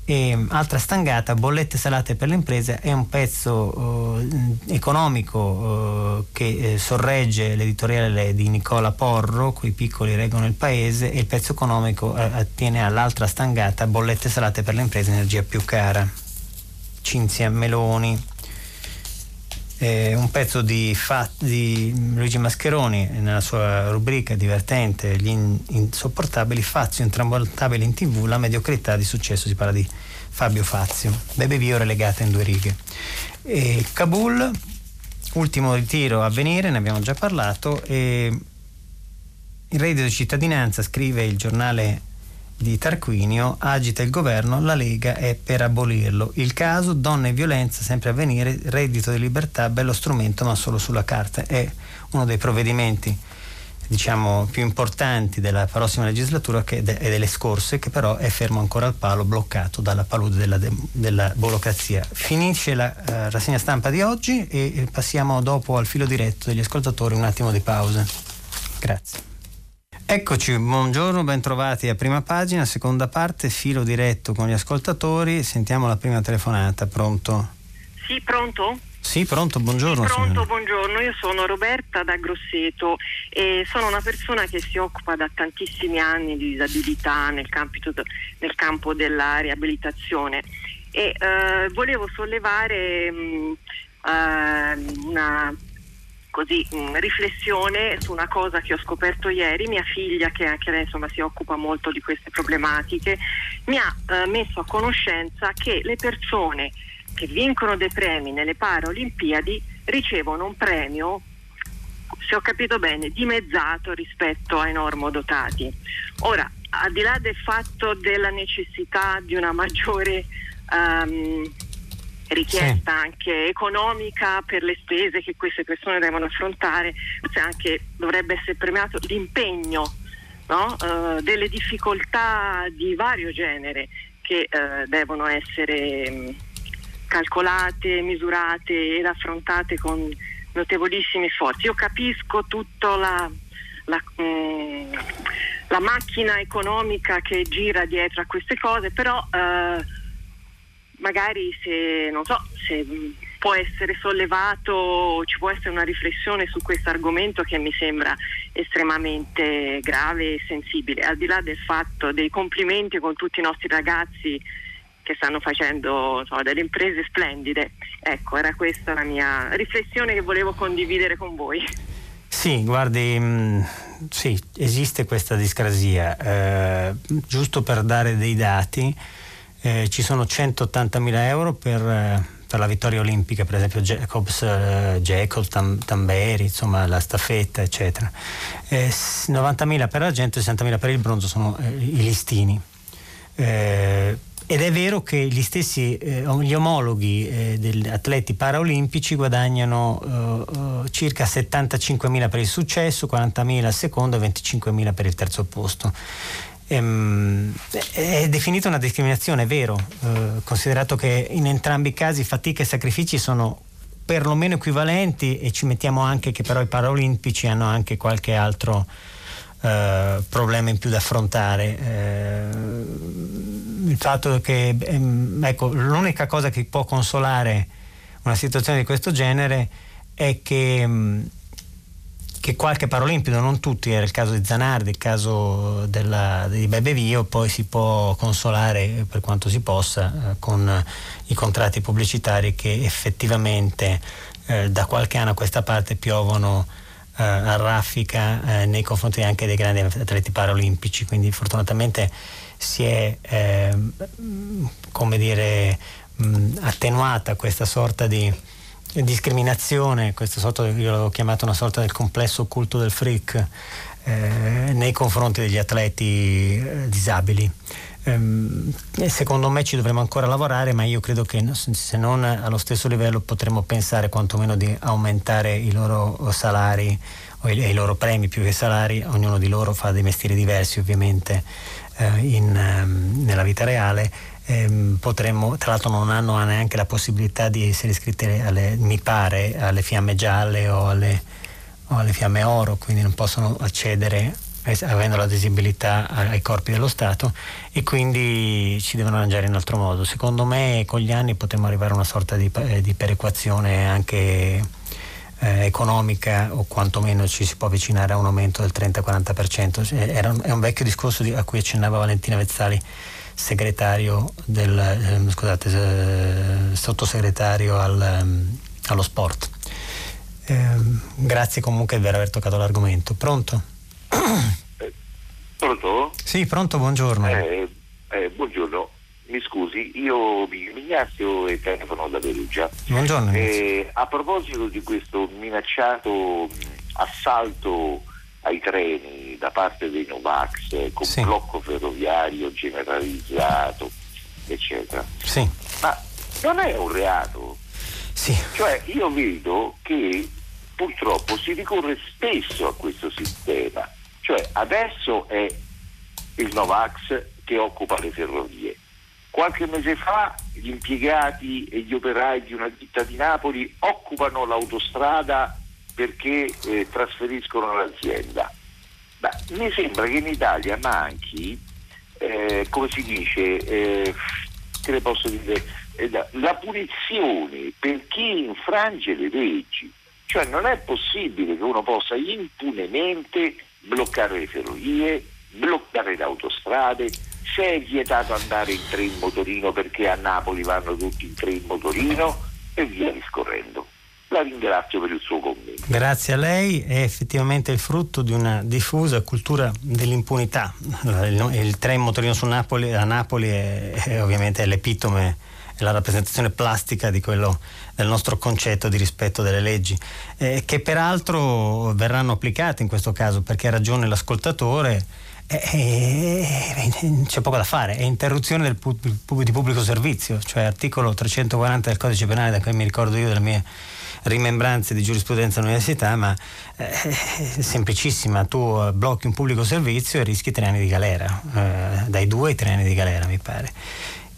e altra stangata, bollette salate per le imprese, è un pezzo eh, economico eh, che eh, sorregge l'editoriale di Nicola Porro, Quei piccoli reggono il paese, e il pezzo economico eh, attiene all'altra stangata, bollette salate per le imprese, energia più cara. Cinzia Meloni. Eh, un pezzo di, fa- di, Luigi Mascheroni nella sua rubrica divertente Gli insopportabili Fazio intramontabili in tv la mediocrità di successo si parla di Fabio Fazio. Bebe Vio relegata in due righe. E Kabul ultimo ritiro a venire ne abbiamo già parlato e il reddito di cittadinanza scrive il giornale di Tarquinio agita il governo, la Lega è per abolirlo. Il caso, donne e violenza sempre a venire, reddito di libertà, bello strumento ma solo sulla carta. È uno dei provvedimenti diciamo, più importanti della prossima legislatura che, e delle scorse, che però è fermo ancora al palo, bloccato dalla palude della, de, della burocrazia. Finisce la uh, rassegna stampa di oggi e passiamo dopo al filo diretto degli ascoltatori un attimo di pausa. Grazie. Eccoci, buongiorno, bentrovati a prima pagina, seconda parte, filo diretto con gli ascoltatori. Sentiamo la prima telefonata, pronto? Sì, pronto? Sì, pronto, buongiorno. Sì, pronto, buongiorno. Io sono Roberta da Grosseto e sono una persona che si occupa da tantissimi anni di disabilità nel, campito, nel campo della riabilitazione e eh, volevo sollevare mh, uh, una così, mh, mm, riflessione su una cosa che ho scoperto ieri. Mia figlia, che anche lei insomma, si occupa molto di queste problematiche, mi ha eh, messo a conoscenza che le persone che vincono dei premi nelle Paralimpiadi ricevono un premio se ho capito bene, dimezzato rispetto ai normodotati. Ora, al di là del fatto della necessità di una maggiore um, richiesta sì. anche economica per le spese che queste persone devono affrontare, forse anche dovrebbe essere premiato l'impegno no? uh, delle difficoltà di vario genere che uh, devono essere um, calcolate, misurate ed affrontate con notevolissimi sforzi. Io capisco tutta la, la, mm, la, macchina economica che gira dietro a queste cose, però eh, magari se, non so, se può essere sollevato, ci può essere una riflessione su questo argomento che mi sembra estremamente grave e sensibile, al di là del fatto dei complimenti con tutti i nostri ragazzi che stanno facendo insomma, delle imprese splendide. Ecco, era questa la mia riflessione che volevo condividere con voi. Sì, guardi, mh, mm, sì, esiste questa discrasia. Eh, giusto per dare dei dati, eh, ci sono 180.000 euro per, eh, per, la vittoria olimpica, per esempio Jacobs, eh, Jacob, Tam, Tamberi, insomma la staffetta, eccetera. 90.000 per l'argento e 60.000 per il bronzo sono eh, i listini. Eh, ed è vero che gli stessi eh, gli omologhi eh, degli atleti paraolimpici guadagnano eh, eh circa 75.000 per il successo, 40.000 al secondo e 25.000 per il terzo posto. Ehm, è definita una discriminazione, è vero, eh, considerato che in entrambi i casi fatica e sacrifici sono perlomeno equivalenti e ci mettiamo anche che però i paraolimpici hanno anche qualche altro eh, problema in più da affrontare. Eh, il fatto che ehm, ecco, l'unica cosa che può consolare una situazione di questo genere è che, mm, che qualche paralimpico, non tutti, era il caso di Zanardi, il caso della, di Bebe Vio, poi si può consolare per quanto si possa eh, con i contratti pubblicitari che effettivamente eh, da qualche anno a questa parte piovono eh, a raffica eh, nei confronti anche dei grandi atleti paralimpici, quindi fortunatamente si è eh, come dire, mh, attenuata questa sorta di discriminazione, questa sorta, io l'avevo chiamato una sorta del complesso occulto del freak eh, nei confronti degli atleti eh, disabili. Ehm, secondo me ci dovremo ancora lavorare, ma io credo che se non allo stesso livello potremmo pensare quantomeno di aumentare i loro salari e i loro premi più che salari, ognuno di loro fa dei mestieri diversi ovviamente eh, in, ehm, nella vita reale. Ehm, potremmo, tra l'altro non hanno neanche la possibilità di essere iscritti alle, mi pare, alle fiamme gialle o alle, o alle fiamme oro, quindi non possono accedere avendo la visibilità ai corpi dello Stato e quindi ci devono arrangiare in altro modo. Secondo me con gli anni potremmo arrivare a una sorta di, di perequazione anche eh, economica o quantomeno ci si può avvicinare a un aumento del 30-40%. Era un, è un vecchio discorso di, a cui accennava Valentina Vezzali, segretario del, eh, scusate, eh, sottosegretario al, ehm, allo sport. Eh, grazie comunque per aver toccato l'argomento. Pronto? Eh, pronto? Sì, pronto, buongiorno. Eh, eh, buongiorno, mi scusi, io mi Ignazio e telefono da Perugia. Buongiorno. A proposito di questo minacciato assalto ai treni da parte dei Novax con sì. blocco ferroviario generalizzato, eccetera. Sì. Ma non è un reato? Sì. Cioè io vedo che purtroppo si ricorre spesso a questo sistema cioè adesso è il Novax che occupa le ferrovie. Qualche mese fa gli impiegati e gli operai di una ditta di Napoli occupano l'autostrada perché eh, trasferiscono l'azienda. Beh, mi sembra che in Italia manchi, eh, come si dice, eh, che le posso dire, eh, la punizione per chi infrange le leggi. Cioè non è possibile che uno possa impunemente bloccare le ferrovie, bloccare le autostrade, se è vietato andare in tre in motorino perché a Napoli vanno tutti in tre in motorino e via discorrendo. La ringrazio per il suo commento. Grazie a lei, è effettivamente il frutto di una diffusa cultura dell'impunità. Il, il, il tre in motorino Napoli, a Napoli è, è ovviamente l'epitome la rappresentazione plastica di quello del nostro concetto di rispetto delle leggi, eh, che peraltro verranno applicate in questo caso perché ha ragione l'ascoltatore. Eh, eh, c'è poco da fare, è interruzione del pub- di pubblico servizio, cioè articolo 340 del codice penale da cui mi ricordo io delle mie rimembranze di giurisprudenza all'università, ma eh, è semplicissima, tu blocchi un pubblico servizio e rischi tre anni di galera, eh, dai due ai tre anni di galera mi pare.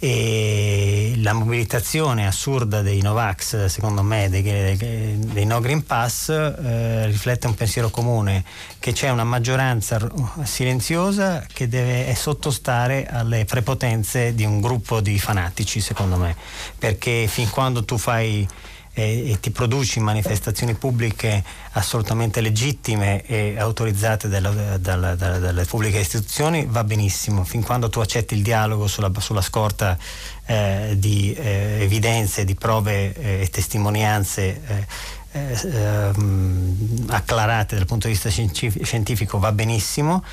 E la mobilitazione assurda dei Novax, secondo me, dei, dei, dei no Green Pass, eh, riflette un pensiero comune, che c'è una maggioranza silenziosa che deve sottostare alle prepotenze di un gruppo di fanatici, secondo me, perché fin quando tu fai e, e, ti produci manifestazioni pubbliche assolutamente legittime e autorizzate dalla, dalla, dalla, dalle pubbliche istituzioni va benissimo, fin quando tu accetti il dialogo sulla, sulla scorta eh, di eh, evidenze, di prove eh, e testimonianze eh, eh, ehm, acclarate dal punto di vista scientifico va benissimo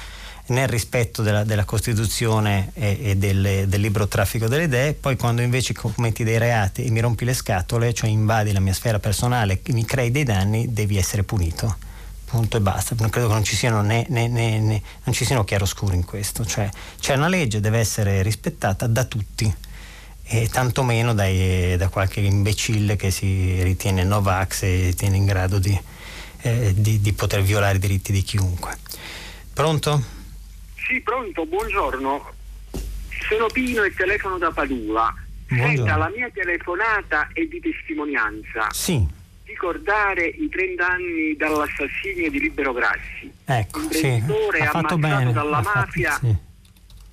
nel rispetto della, della Costituzione e, e del, del, libro traffico delle idee, poi quando invece commetti dei reati e mi rompi le scatole, cioè invadi la mia sfera personale, mi crei dei danni, devi essere punito. Punto e basta. Non credo che non ci siano, né, né, né, non ci siano chiaroscuri in questo. Cioè, c'è una legge, deve essere rispettata da tutti e tantomeno dai, da qualche imbecille che si ritiene Novax e ritiene in grado di, eh, di, di poter violare i diritti di chiunque. Pronto? Sì, pronto, buongiorno. Sono Pino e telefono da Padula. Senta, la mia telefonata è di testimonianza. Sì. Ricordare i 30 anni dall'assassinio di Libero Grassi. Ecco, Imprenditore sì. Ha ammazzato bene. dalla ha mafia fatto, sì.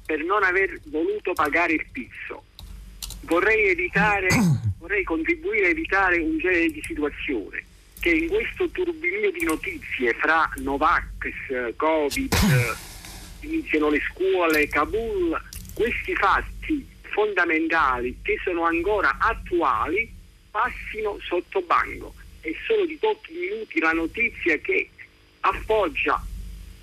per non aver voluto pagare il pizzo. Vorrei evitare, vorrei contribuire a evitare un genere di situazione che in questo turbinio di notizie fra Novax, Covid iniziano le scuole, Kabul, questi fatti fondamentali che sono ancora attuali passino sotto banco. È solo di pochi minuti la notizia che appoggia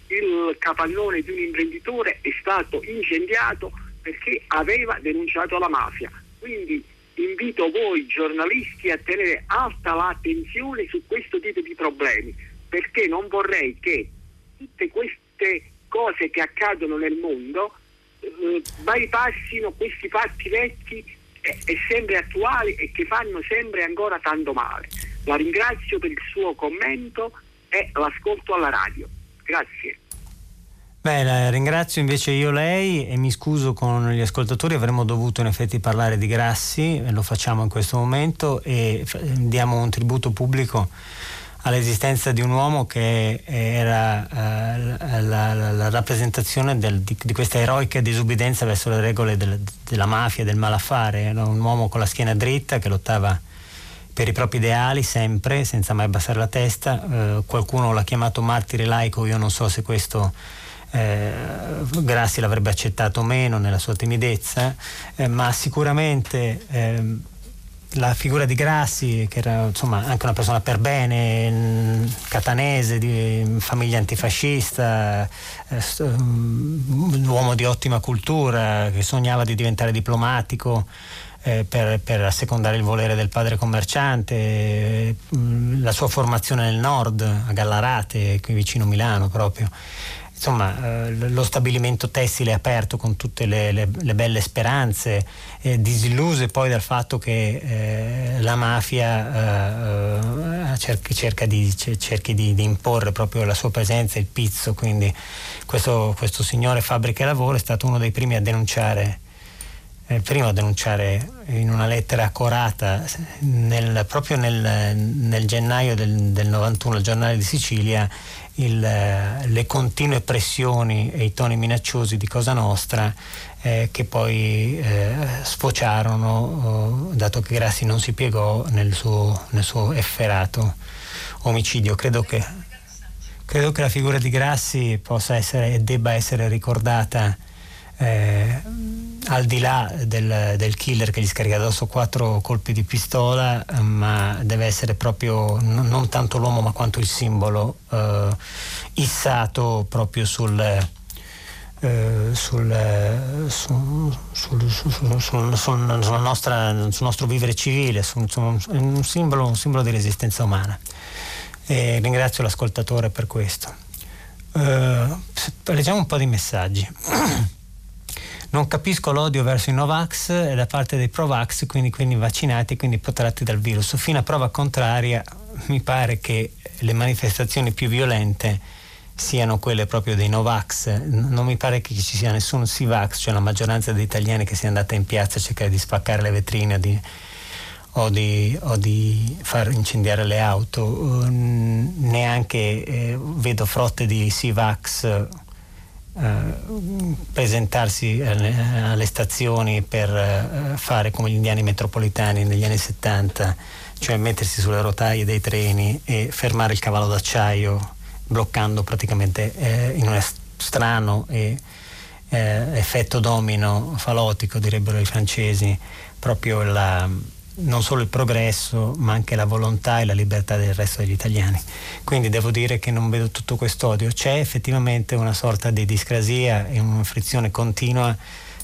il capannone di un imprenditore è stato incendiato perché aveva denunciato la mafia. Quindi invito voi giornalisti a tenere alta l'attenzione su questo tipo di problemi, perché non vorrei che tutte queste cose che accadono nel mondo eh, bypassino questi fatti vecchi e, e sempre attuali e che fanno sempre ancora tanto male. La ringrazio per il suo commento e l'ascolto alla radio. Grazie. Beh, ringrazio invece io lei e mi scuso con gli ascoltatori, avremmo dovuto in effetti parlare di Grassi, lo facciamo in questo momento e diamo un tributo pubblico all'esistenza di un uomo che era eh, la, la, la, rappresentazione del, di, di, questa eroica disubbidienza verso le regole del, della mafia, del malaffare, era un uomo con la schiena dritta che lottava per i propri ideali sempre, senza mai abbassare la testa, eh, qualcuno l'ha chiamato martire laico, io non so se questo... Eh, Grassi l'avrebbe accettato o meno nella sua timidezza, eh, ma sicuramente ehm, la figura di Grassi, che era insomma, anche una persona per bene, catanese, di famiglia antifascista, eh, un uomo di ottima cultura, che sognava di diventare diplomatico. Eh, per, per, assecondare il volere del padre commerciante, la sua formazione nel nord, a Gallarate, qui vicino Milano proprio insomma, eh, lo stabilimento tessile aperto con tutte le, le, le belle speranze, eh, disilluse poi dal fatto che eh, la mafia eh, cerchi, cerca di, cerchi di, di, imporre proprio la sua presenza, il pizzo, quindi questo, questo signore Fabbrica e Lavoro è stato uno dei primi a denunciare eh, primo a denunciare in una lettera accorata nel, proprio nel, nel gennaio del, del, 91 al giornale di Sicilia il, le continue pressioni e i toni minacciosi di Cosa Nostra eh, che poi eh, sfociarono, oh, dato che Grassi non si piegò nel suo, nel suo efferato omicidio. Credo che, credo che la figura di Grassi possa essere e debba essere ricordata eh, al di là del, del, killer che gli scarica addosso quattro colpi di pistola, ma deve essere proprio n- non tanto l'uomo ma quanto il simbolo eh, issato proprio sul, eh, sul, sul, sul, sul, nostra, sul nostro vivere civile, un simbolo, un simbolo di resistenza umana. E ringrazio l'ascoltatore per questo. Uh, leggiamo un po' di messaggi. non capisco l'odio verso i Novax da parte dei Provax, quindi, quindi vaccinati, quindi protratti dal virus. Fino a prova contraria, mi pare che le manifestazioni più violente siano quelle proprio dei Novax. Non mi pare che ci sia nessun Sivax, cioè la maggioranza degli italiani che sia andata in piazza a cercare di spaccare le vetrine o di, o di, o di far incendiare le auto. Neanche eh, vedo frotte di Sivax Uh, presentarsi alle, alle, stazioni per uh, fare come gli indiani metropolitani negli anni 70, cioè mettersi sulle rotaie dei treni e fermare il cavallo d'acciaio bloccando praticamente eh, in un strano e, eh, effetto domino falotico, direbbero i francesi, proprio la, non solo il progresso ma anche la volontà e la libertà del resto degli italiani. Quindi devo dire che non vedo tutto quest'odio, c'è effettivamente una sorta di discrasia e una frizione continua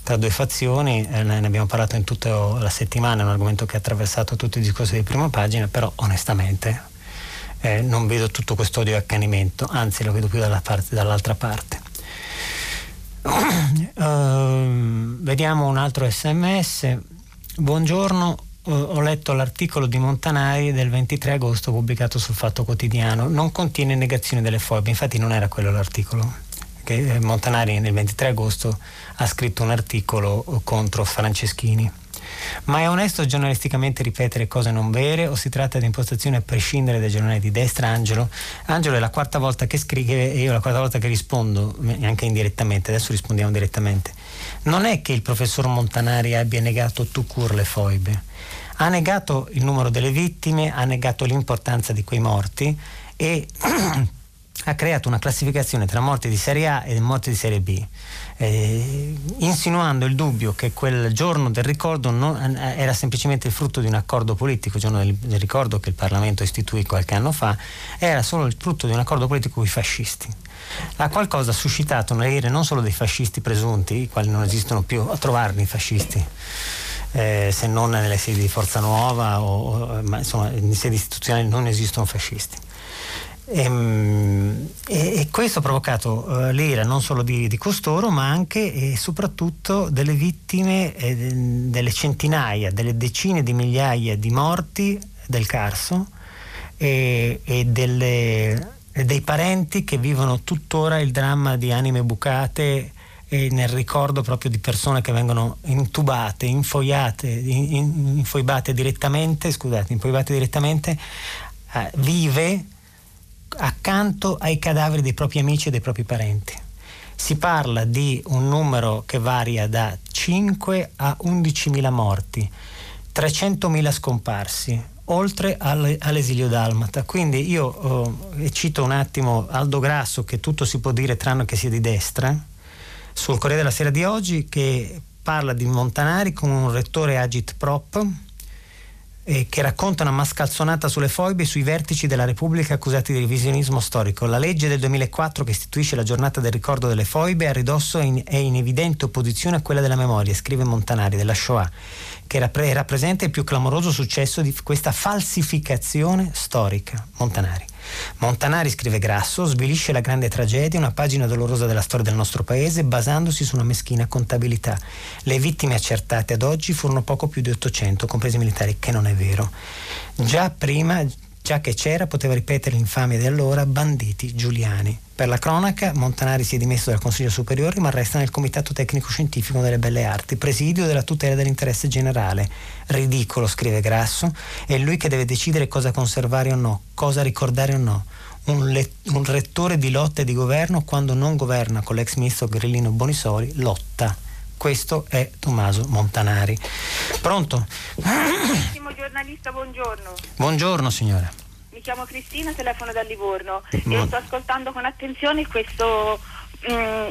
tra due fazioni, eh, ne abbiamo parlato in tutta la settimana, è un argomento che ha attraversato tutti i discorsi di prima pagina, però onestamente eh, non vedo tutto questo odio e accanimento, anzi lo vedo più dalla parte, dall'altra parte. Uh, vediamo un altro sms. Buongiorno, ho letto l'articolo di Montanari del 23 agosto pubblicato sul Fatto Quotidiano, non contiene negazione delle foibe, infatti non era quello l'articolo. Che eh, Montanari nel 23 agosto ha scritto un articolo contro Franceschini. Ma è onesto giornalisticamente ripetere cose non vere o si tratta di impostazioni a prescindere dai giornali di destra? Angelo? Angelo è la quarta volta che scrive e io la quarta volta che rispondo, anche indirettamente, adesso rispondiamo direttamente. Non è che il professor Montanari abbia negato tout court le foibe ha negato il numero delle vittime, ha negato l'importanza di quei morti e ha creato una classificazione tra morti di serie A e morti di serie B, eh, insinuando il dubbio che quel giorno del ricordo non, eh, era semplicemente il frutto di un accordo politico, il giorno del, del, ricordo che il Parlamento istituì qualche anno fa, era solo il frutto di un accordo politico con i fascisti. La qualcosa ha suscitato una ira non solo dei fascisti presunti, i quali non esistono più, a trovarli i fascisti eh, se non nelle sedi di Forza Nuova, o, o, ma insomma in sedi istituzionali non esistono fascisti. E, ehm, e, e questo ha provocato uh, l'ira non solo di, di, costoro, ma anche e soprattutto delle vittime, eh, delle centinaia, delle decine di migliaia di morti del Carso e, e delle, dei parenti che vivono tuttora il dramma di anime bucate e nel ricordo proprio di persone che vengono intubate, infoiate, in, infoibate direttamente, scusate, infoibate direttamente, eh, vive accanto ai cadaveri dei propri amici e dei propri parenti. Si parla di un numero che varia da 5 a 11.000 morti, 300.000 scomparsi, oltre all'esilio dalmata. Quindi io oh, cito un attimo Aldo Grasso, che tutto si può dire tranne che sia di destra, sul Corriere della Sera di oggi che parla di Montanari con un rettore Agit Prop eh, che racconta una mascalzonata sulle foibe e sui vertici della Repubblica accusati di revisionismo storico. La legge del 2004 che istituisce la giornata del ricordo delle foibe a ridosso è in, è in evidente opposizione a quella della memoria, scrive Montanari, della Shoah, che rappresenta il più clamoroso successo di questa falsificazione storica. Montanari. Montanari, scrive Grasso, svilisce la grande tragedia, una pagina dolorosa della storia del nostro paese, basandosi su una meschina contabilità. Le vittime accertate ad oggi furono poco più di 800, compresi i militari, che non è vero. Già prima già che c'era poteva ripetere l'infamia di allora banditi giuliani. Per la cronaca, Montanari si è dimesso dal Consiglio Superiore ma resta nel Comitato Tecnico Scientifico delle Belle Arti, presidio della tutela dell'interesse generale. Ridicolo, scrive Grasso, è lui che deve decidere cosa conservare o no, cosa ricordare o no. Un, le- un rettore di lotta e di governo, quando non governa con l'ex ministro Grillino Bonisoli, lotta. Questo è Tommaso Montanari. Pronto? Benissimo giornalista, buongiorno. Buongiorno signora. Mi chiamo Cristina, telefono da Livorno e sto ascoltando con attenzione questo mh, mm,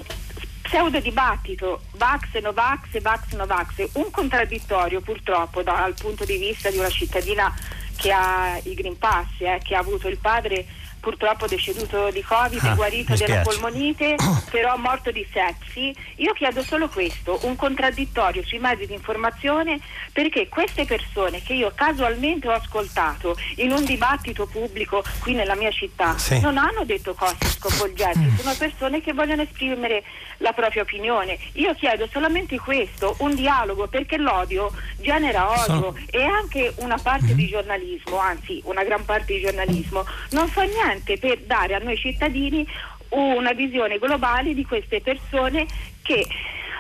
pseudo dibattito Vax, Novax, Vax, Novax, un contraddittorio purtroppo dal punto di vista di una cittadina che ha il Green Pass, eh, che ha avuto il padre purtroppo deceduto di Covid, Ah, guarito della polmonite, però morto di sepsi. Io chiedo solo questo, un contraddittorio sui mezzi di informazione perché queste persone che io casualmente ho ascoltato in un dibattito pubblico qui nella mia città Sì. non hanno detto cose sconvolgenti, sono persone che vogliono esprimere la propria opinione. Io chiedo solamente questo, un dialogo, perché l'odio genera odio Sono- e anche una parte di giornalismo, anzi una gran parte di giornalismo, non fa niente per dare a noi cittadini una visione globale di queste persone che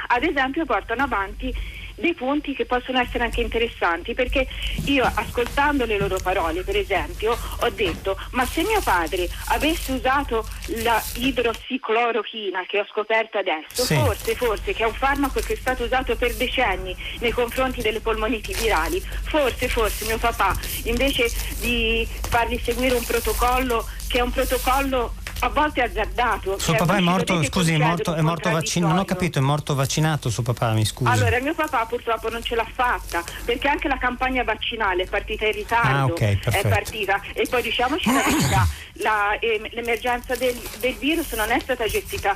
ad esempio portano avanti dei punti che possono essere anche interessanti perché io ascoltando le loro parole per esempio ho detto ma se mio padre avesse usato la idrossiclorochina che ho scoperto adesso Sì. forse forse che è un farmaco che è stato usato per decenni nei confronti delle polmoniti virali forse forse mio papà invece di fargli seguire un protocollo che è un protocollo a volte azzardato Suo cioè, papà è morto, scusi, è morto, è morto vaccinato, non ho capito, è morto vaccinato suo papà, mi scusi. Allora, mio papà purtroppo non ce l'ha fatta perché anche la campagna vaccinale è partita in ritardo. Ah, ok, è partita. E poi diciamoci la verità, la, ehm, l'emergenza del, del virus non è stata gestita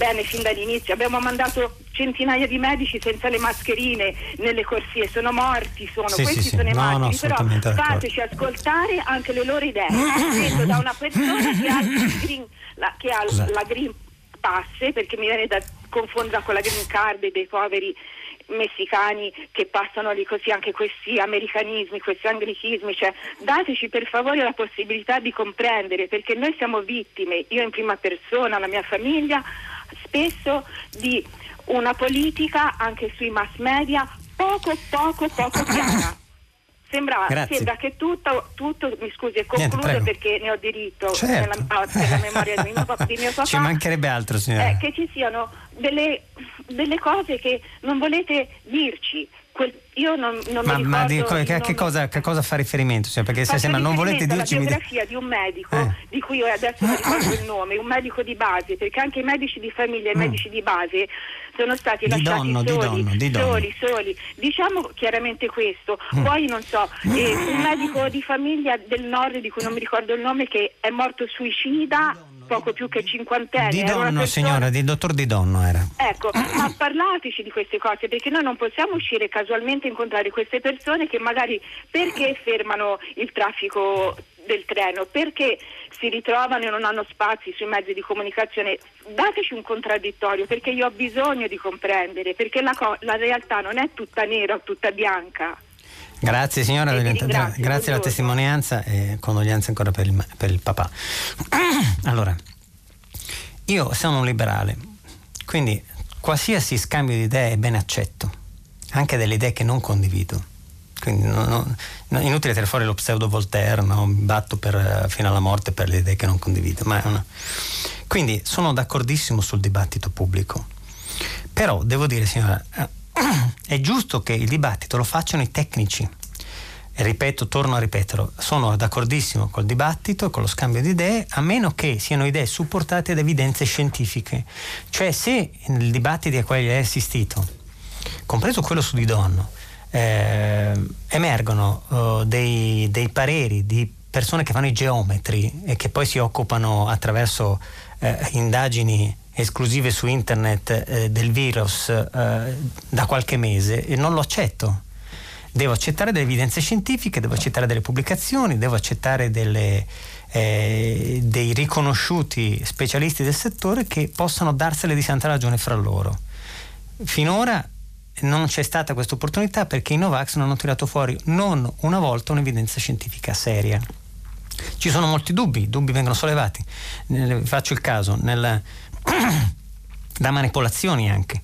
bene fin dall'inizio. Abbiamo mandato centinaia di medici senza le mascherine nelle corsie, sono morti, sono, Sì, questi sì, sì. sono i No, no, però fateci ascoltare anche le loro idee. Detto da una persona che ha, green, la, che ha la Green Pass, perché mi viene da confondere con la Green Card dei poveri messicani che passano lì così anche questi americanismi, questi anglichismi, cioè dateci per favore la possibilità di comprendere perché noi siamo vittime, io in prima persona, la mia famiglia, spesso di una politica anche sui mass media poco poco poco chiara. Sembra, sembra che tutto, tutto, mi scusi, e Niente, concludo prego. perché ne ho diritto Certo. nella, nella memoria di mio, di mio papà Ci mancherebbe altro, signora. eh, che ci siano delle, delle cose che non volete dirci. Quel- io non, non ma mi ma ricordo di- che, a che cosa, che cosa fa riferimento? signora? perché se sembra non volete dirci... mi di- biografia di un medico Eh. di cui io adesso non ricordo il nome, un medico di base, perché anche i medici di famiglia e i Mm. medici di base sono stati Di lasciati donno, di soli, donno, di donno. soli, soli. Diciamo chiaramente questo. Mm. Poi non so, eh, un medico di famiglia del nord di cui non mi ricordo il nome che è morto suicida poco più che cinquantenne. Di donno, persona- signora, di dottor Di Donno era. Ecco, ma parlateci di queste cose perché noi non possiamo uscire casualmente a incontrare queste persone che magari perché fermano il traffico del treno, perché si ritrovano e non hanno spazi sui mezzi di comunicazione. Dateci un contraddittorio perché io ho bisogno di comprendere, perché la, co- la realtà non è tutta nera o tutta bianca. Grazie signora, ringrazio, grazie alla testimonianza e condoglianze ancora per il, per il papà. Allora, io sono un liberale, quindi qualsiasi scambio di idee è ben accetto, anche delle idee che non condivido. Quindi no- no- no- inutile tirare fuori lo pseudo Voltaire, no? mi batto per, fino alla morte per le idee che non condivido. Una- Quindi sono d'accordissimo sul dibattito pubblico. Però devo dire, signora, eh, è giusto che il dibattito lo facciano i tecnici. E ripeto, torno a ripeterlo, sono d'accordissimo col dibattito e con lo scambio di idee, a meno che siano idee supportate da evidenze scientifiche. Cioè, se nel dibattito a cui hai assistito, compreso quello su Di Donno, eh, emergono eh, dei, dei pareri di persone che fanno i geometri e che poi si occupano attraverso eh, indagini esclusive su internet eh, del virus eh, da qualche mese, e non lo accetto. Devo accettare delle evidenze scientifiche, devo accettare delle pubblicazioni, devo accettare delle, eh, dei riconosciuti specialisti del settore che possano darsene di santa ragione fra loro. Finora non c'è stata questa opportunità perché i Novax non hanno tirato fuori non una volta un'evidenza scientifica seria. Ci sono molti dubbi, i dubbi vengono sollevati. Faccio il caso, nel- da manipolazioni anche.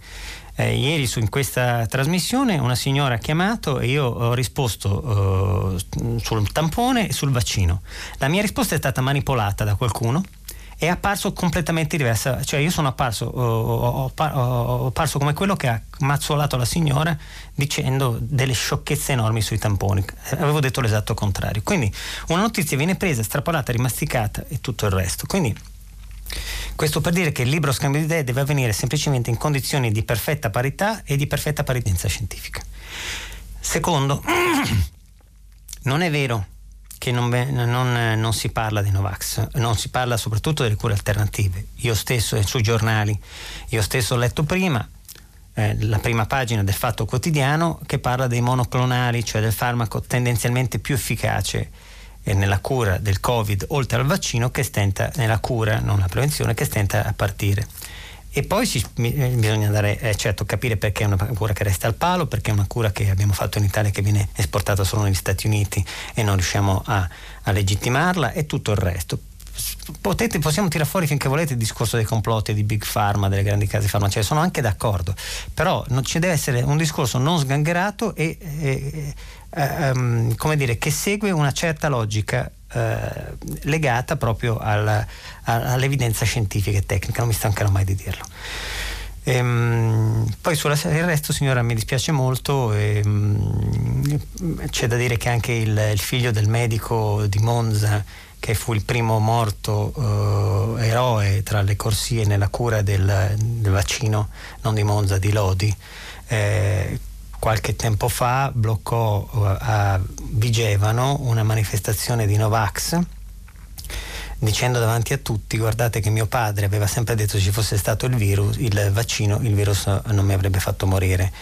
Eh, ieri su, in questa trasmissione una signora ha chiamato e io ho risposto eh, sul tampone e sul vaccino. La mia risposta è stata manipolata da qualcuno è apparso completamente diversa. Cioè, io sono apparso, ho, ho- ho- apparso come quello che ha mazzolato la signora dicendo delle sciocchezze enormi sui tamponi. Avevo detto l'esatto contrario. Quindi una notizia viene presa, estrapolata, rimasticata e tutto il resto. Quindi questo per dire che il libero scambio di idee deve avvenire semplicemente in condizioni di perfetta parità e di perfetta paritenza scientifica. Secondo, non è vero che non, non, non, si parla di Novax, non si parla soprattutto delle cure alternative. Io stesso, sui giornali, io stesso ho letto prima eh, la prima pagina del Fatto Quotidiano che parla dei monoclonali, cioè del farmaco tendenzialmente più efficace eh, nella cura del Covid, oltre al vaccino, che stenta, nella cura, non la prevenzione, che stenta a partire. E poi si, eh, bisogna andare, eh, certo, capire perché è una cura che resta al palo, perché è una cura che abbiamo fatto in Italia che viene esportata solo negli Stati Uniti e non riusciamo a, a legittimarla e tutto il resto. Potete, possiamo tirare fuori finché volete il discorso dei complotti di Big Pharma, delle grandi case farmaceutiche, sono anche d'accordo, però non, ci deve essere un discorso non sgangherato e, e, e um, come dire, che segue una certa logica eh, legata proprio alla, all'evidenza scientifica e tecnica, non mi stancherò mai di dirlo. Ehm, poi sul resto, signora, mi dispiace molto. Ehm, c'è da dire che anche il, il, figlio del medico di Monza, che fu il primo morto eh, eroe tra le corsie nella cura del, del, vaccino, non di Monza, di Lodi, eh, qualche tempo fa bloccò eh, a Vigevano una manifestazione di Novax dicendo davanti a tutti guardate che mio padre aveva sempre detto se ci fosse stato il virus, il vaccino, il virus non mi avrebbe fatto morire.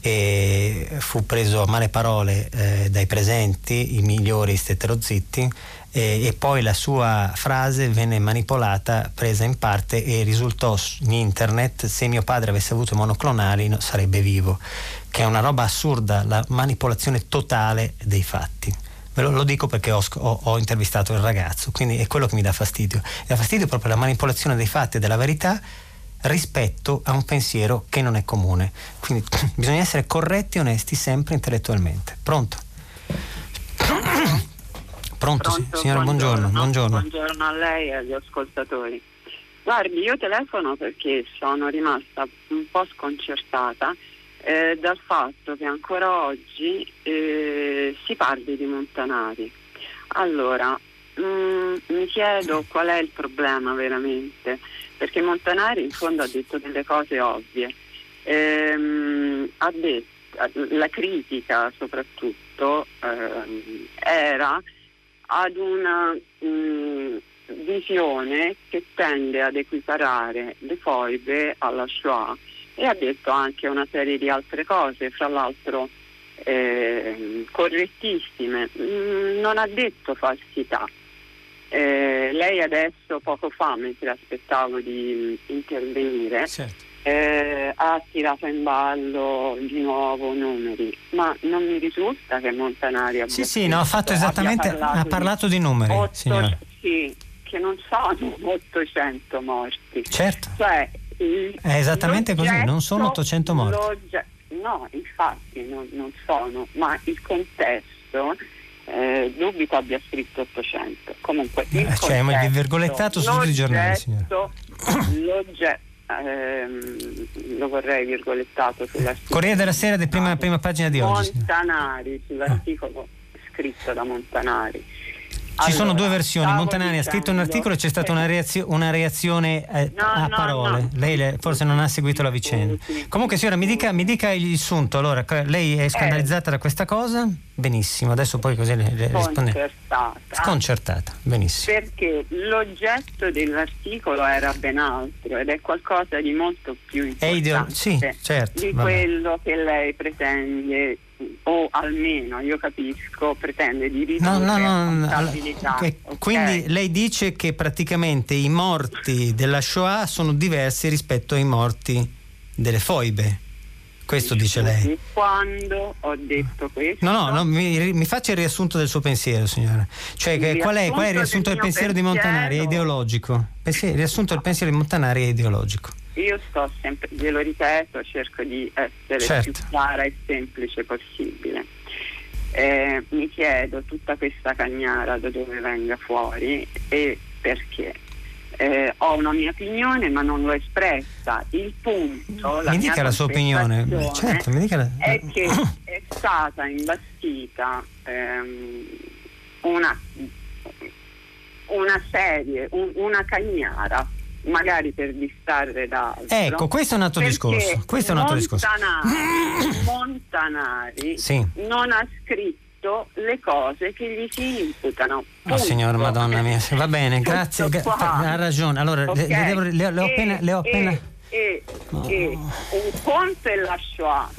E fu preso a male parole eh, dai presenti, i migliori stettero zitti e, e, poi la sua frase venne manipolata, presa in parte e risultò in internet se mio padre avesse avuto monoclonali no, sarebbe vivo, che è una roba assurda, la manipolazione totale dei fatti. Ve lo, lo dico perché ho, ho, ho, intervistato il ragazzo, quindi è quello che mi dà fastidio. Mi dà fastidio proprio la manipolazione dei fatti e della verità rispetto a un pensiero che non è comune. Quindi bisogna essere corretti e onesti sempre intellettualmente. Pronto? Pronto, Pronto signora, buongiorno, buongiorno. Buongiorno a lei e agli ascoltatori. Guardi, io telefono perché sono rimasta un po' sconcertata eh, dal fatto che ancora oggi eh, si parli di Montanari. Allora, mh, mm, mi chiedo qual è il problema veramente, perché Montanari in fondo ha detto delle cose ovvie. Ehm, ha detto, la critica soprattutto ehm, era ad una mh, mm, visione che tende ad equiparare le foibe alla Shoah e ha detto anche una serie di altre cose, fra l'altro eh, correttissime, mm, non ha detto falsità. Eh, lei adesso, poco fa, mentre aspettavo di intervenire, certo eh, ha tirato in ballo di nuovo numeri, ma non mi risulta che Montanari abbia Sì, sì, no, ha fatto esattamente, parlato ha parlato di, numeri, 8, Sì, che non sono 800 morti. Certo. Cioè, È esattamente così, non sono 800 morti. No, infatti non, non, sono, ma il contesto eh, dubito abbia scritto 800. Comunque, il eh, cioè, il virgolettato su tutti i giornali, signora. L'oggetto ehm, lo vorrei virgolettato sull'articolo. Corriere della Sera di prima, prima pagina di oggi. Montanari, sull'articolo ah. scritto da Montanari ci allora, sono due versioni, Montanari ha scritto un articolo e c'è stata una, reazio- una reazione eh, no, a no, parole, no. lei le, forse non ha seguito la vicenda. Comunque signora mi dica, mi dica il sunto, allora lei è scandalizzata eh. da questa cosa? Benissimo, adesso poi così le, le risponde. Sconcertata. Sconcertata, benissimo. Perché l'oggetto dell'articolo era ben altro ed è qualcosa di molto più importante ideo- sì, certo, di vabbè. quello che lei pretende o almeno io capisco pretende di ridurre no, no, no, allora, okay. quindi lei dice che praticamente i morti della Shoah sono diversi rispetto ai morti delle foibe questo dice lei. Quando ho detto questo? No no, no mi, mi, faccia il riassunto del suo pensiero signora. Cioè che, qual, è, qual, è, il riassunto del, del pensiero, pensiero, di Montanari? è ideologico. Il riassunto del pensiero di Montanari è ideologico. Io sto sempre, glielo ripeto, cerco di essere certo. più chiara e semplice possibile. Eh, mi chiedo tutta questa cagnara da dove venga fuori e perché. Eh, ho una mia opinione ma non l'ho espressa. Il punto, mi dica la sua opinione, certo, la... è che è stata imbastita ehm, una, una serie, un, una cagnara magari per distrarre da. Ecco, questo è un altro discorso. Questo è un altro Montanari, discorso. Montanari sì. non ha scritto fatto le cose che gli si imputano. Oh, signora Madonna mia, va bene, grazie, gra- ha ragione. Allora, okay. le, le, le, le, ho appena... Le ho appena... E, e, oh. e un conto è la Shoah,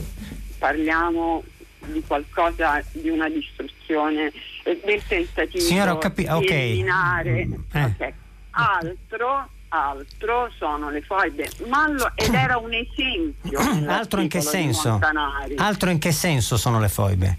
parliamo di qualcosa, di una distruzione, del tentativo Signora, capi- di okay. eliminare. Eh. Okay. Altro altro sono le foibe Mallo ed era un esempio altro in che senso altro in che senso sono le foibe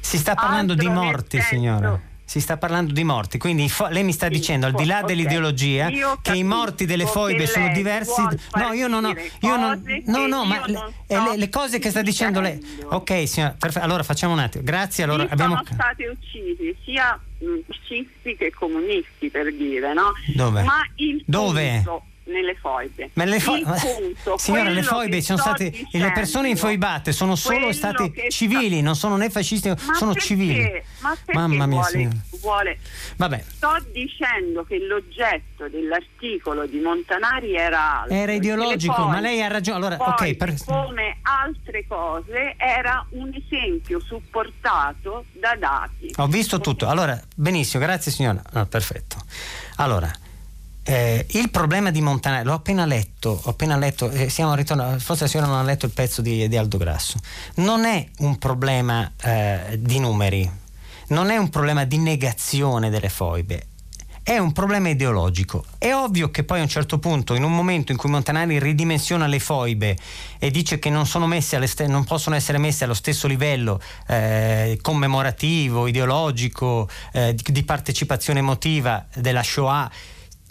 si sta parlando altro di morti senso, signora si sta parlando di morti, quindi fo- lei mi sta sì, dicendo al di là okay. dell'ideologia che i morti delle foibe sono diversi. No, io non ho io non, no, no, ma le, le, le, cose che sta dicendo lei. Ok, signora, perfetto. Allora facciamo un attimo. Grazie, allora sì, abbiamo sono stati uccisi sia fascisti che comunisti per dire, no? Dove? Ma il Dove? Punto, nelle foibe. Ma le foibe, signora, le foibe sono state dicendo, le persone infoibate sono solo state civili, sta... non sono né fascisti, ma sono perché? civili. Ma Mamma mia, vuole, vuole... Vabbè. Sto dicendo che l'oggetto dell'articolo di Montanari era altro. Era ideologico, poi, ma lei ha ragione. Allora, poi, ok, per... come altre cose era un esempio supportato da dati. Ho visto tutto. Allora, benissimo, grazie signora. No, perfetto. Allora, eh, il problema di Montanari, l'ho appena letto, appena letto, eh, ritornati, forse la signora non ha letto il pezzo di, di Aldo Grasso, non è un problema eh, di numeri, non è un problema di negazione delle foibe, è un problema ideologico. È ovvio che poi a un certo punto, in un momento in cui Montanari ridimensiona le foibe e dice che non, st- non possono essere messe allo stesso livello eh, commemorativo, ideologico, eh, di, di partecipazione emotiva della Shoah,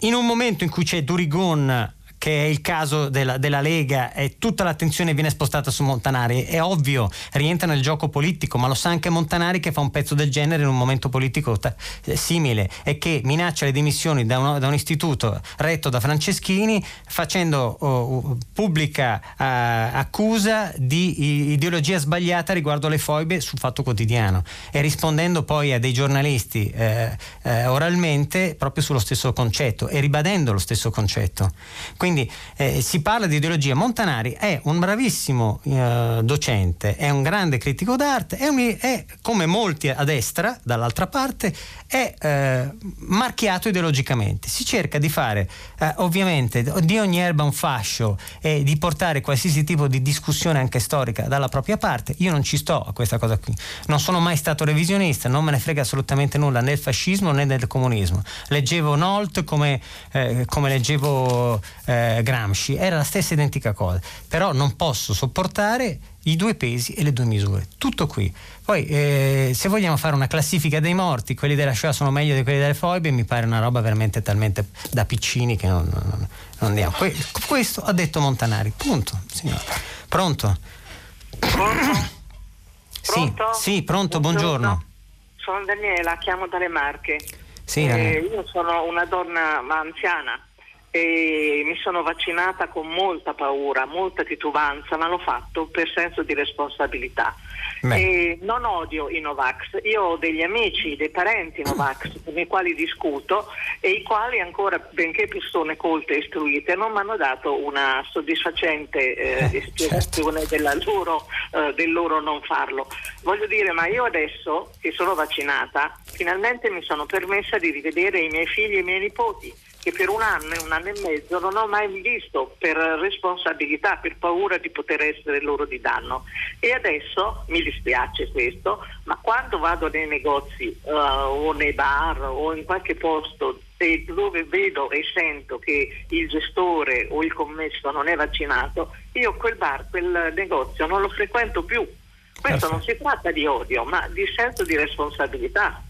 in un momento in cui c'è Durigon che è il caso della, della, Lega e tutta l'attenzione viene spostata su Montanari. È ovvio, rientra nel gioco politico, ma lo sa anche Montanari che fa un pezzo del genere in un momento politico t- eh, simile e che minaccia le dimissioni da, uno, da un istituto retto da Franceschini facendo uh, pubblica uh, accusa di ideologia sbagliata riguardo alle foibe sul Fatto Quotidiano e rispondendo poi a dei giornalisti eh, eh, oralmente proprio sullo stesso concetto e ribadendo lo stesso concetto. Quindi quindi eh, si parla di ideologia. Montanari è un bravissimo eh, docente, è un grande critico d'arte, è, un, è, come molti a destra, dall'altra parte, è eh, marchiato ideologicamente. Si cerca di fare eh, ovviamente di ogni erba un fascio e di portare qualsiasi tipo di discussione anche storica dalla propria parte. Io non ci sto a questa cosa qui. Non sono mai stato revisionista, non me ne frega assolutamente nulla né del fascismo né del comunismo. Leggevo Nolt come, eh, come leggevo eh, eh, Gramsci, era la stessa identica cosa, però non posso sopportare i due pesi e le due misure, tutto qui. Poi eh, se vogliamo fare una classifica dei morti, quelli della Shoah sono meglio di quelli delle foibe, mi pare una roba veramente talmente da piccini che non, non, non andiamo. Que- questo ha detto Montanari, punto, signore. Pronto? Pronto? Sì, sì, pronto, buongiorno. buongiorno. Sono Daniela, chiamo dalle Marche. Sì, eh, io sono una donna ma anziana e mi sono vaccinata con molta paura, molta titubanza, ma l'ho fatto per senso di responsabilità. non odio i Novax, io ho degli amici, dei parenti Novax con i quali discuto e i quali ancora, benché persone colte e istruite, non mi hanno dato una soddisfacente eh, eh spiegazione certo. loro, eh, del loro non farlo. Voglio dire, ma io adesso che sono vaccinata, finalmente mi sono permessa di rivedere i miei figli e i miei nipoti che per un anno e un anno e mezzo non ho mai visto per responsabilità, per paura di poter essere loro di danno. E adesso mi dispiace questo, ma quando vado nei negozi uh, o nei bar o in qualche posto dove vedo e sento che il gestore o il commesso non è vaccinato, io quel bar, quel negozio non lo frequento più. Questo non si tratta di odio, ma di senso di responsabilità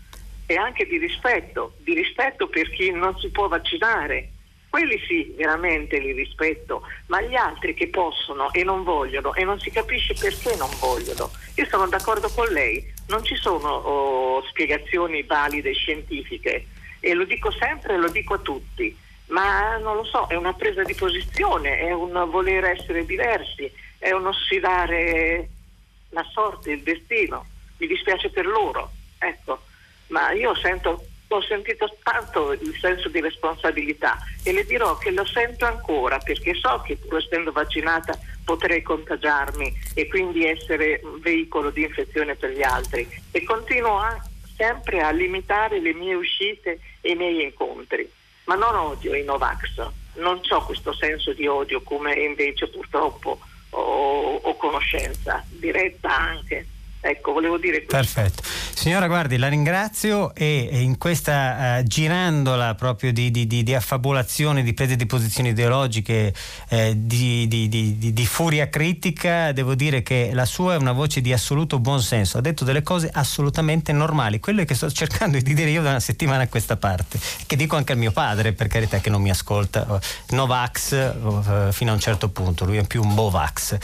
e anche di rispetto, di rispetto per chi non si può vaccinare. Quelli sì, veramente li rispetto, ma gli altri che possono e non vogliono e non si capisce perché non vogliono. Io sono d'accordo con lei, non ci sono oh, spiegazioni valide scientifiche e lo dico sempre e lo dico a tutti, ma non lo so, è una presa di posizione, è un voler essere diversi, è uno sfidare la sorte, il destino. Mi dispiace per loro. Ecco ma io sento ho sentito tanto il senso di responsabilità e le dirò che lo sento ancora perché so che pur essendo vaccinata potrei contagiarmi e quindi essere un veicolo di infezione per gli altri e continuo a, sempre a limitare le mie uscite e i miei incontri. Ma non odio i Novax, non ho questo senso di odio come invece purtroppo ho, ho conoscenza, diretta anche. Ecco, volevo dire questo. Perfetto. Signora, guardi, la ringrazio e in questa uh, girandola proprio di, di, di, di, affabulazione, di prese di posizioni ideologiche, eh, di, furia critica, devo dire che la sua è una voce di assoluto buonsenso. Ha detto delle cose assolutamente normali, quelle che sto cercando di dire io da una settimana a questa parte, che dico anche al mio padre, per carità, che non mi ascolta. Novax uh, fino a un certo punto, lui è più un Bovax.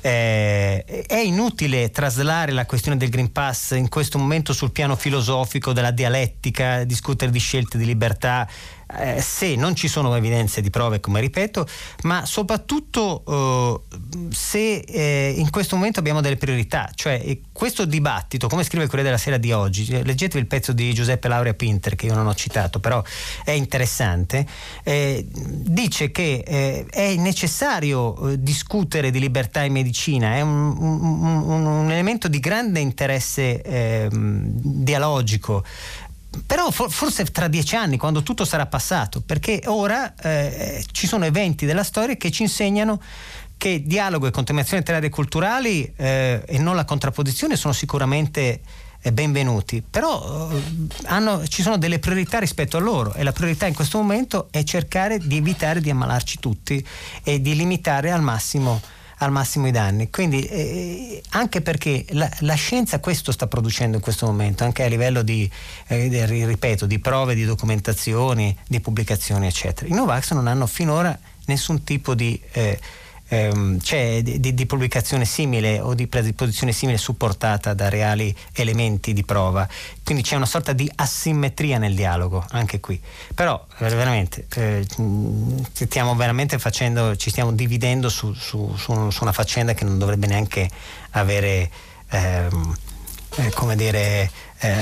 Eh, è inutile traslare la questione del Green Pass in questo momento sul piano filosofico della dialettica, discutere di scelte di libertà eh, se non ci sono evidenze di prove, come ripeto, ma soprattutto eh, se eh, in questo momento abbiamo delle priorità, cioè eh, questo dibattito, come scrive il Corriere della Sera di oggi, eh, leggetevi il pezzo di Giuseppe Laurea Pinter che io non ho citato, però è interessante, eh, dice che è necessario discutere di libertà in medicina, è un, un, un, un elemento di grande interesse ehm, dialogico però forse tra dieci anni, quando tutto sarà passato, perché ora eh, ci sono eventi della storia che ci insegnano che dialogo e contaminazione letterarie e culturali eh, e non la contrapposizione sono sicuramente eh, benvenuti, però eh, hanno, ci sono delle priorità rispetto a loro e la priorità in questo momento è cercare di evitare di ammalarci tutti e di limitare al massimo al massimo i danni. Quindi eh, anche perché la, la, scienza questo sta producendo in questo momento, anche a livello di, eh, ripeto, di prove, di documentazioni, di pubblicazioni, eccetera. I Novax non hanno finora nessun tipo di... Eh, ehm, c'è di, di, pubblicazione simile o di posizione simile supportata da reali elementi di prova. Quindi c'è una sorta di asimmetria nel dialogo anche qui. Però veramente eh, stiamo veramente facendo, ci stiamo dividendo su, su, su, su, una faccenda che non dovrebbe neanche avere ehm, eh, come dire eh,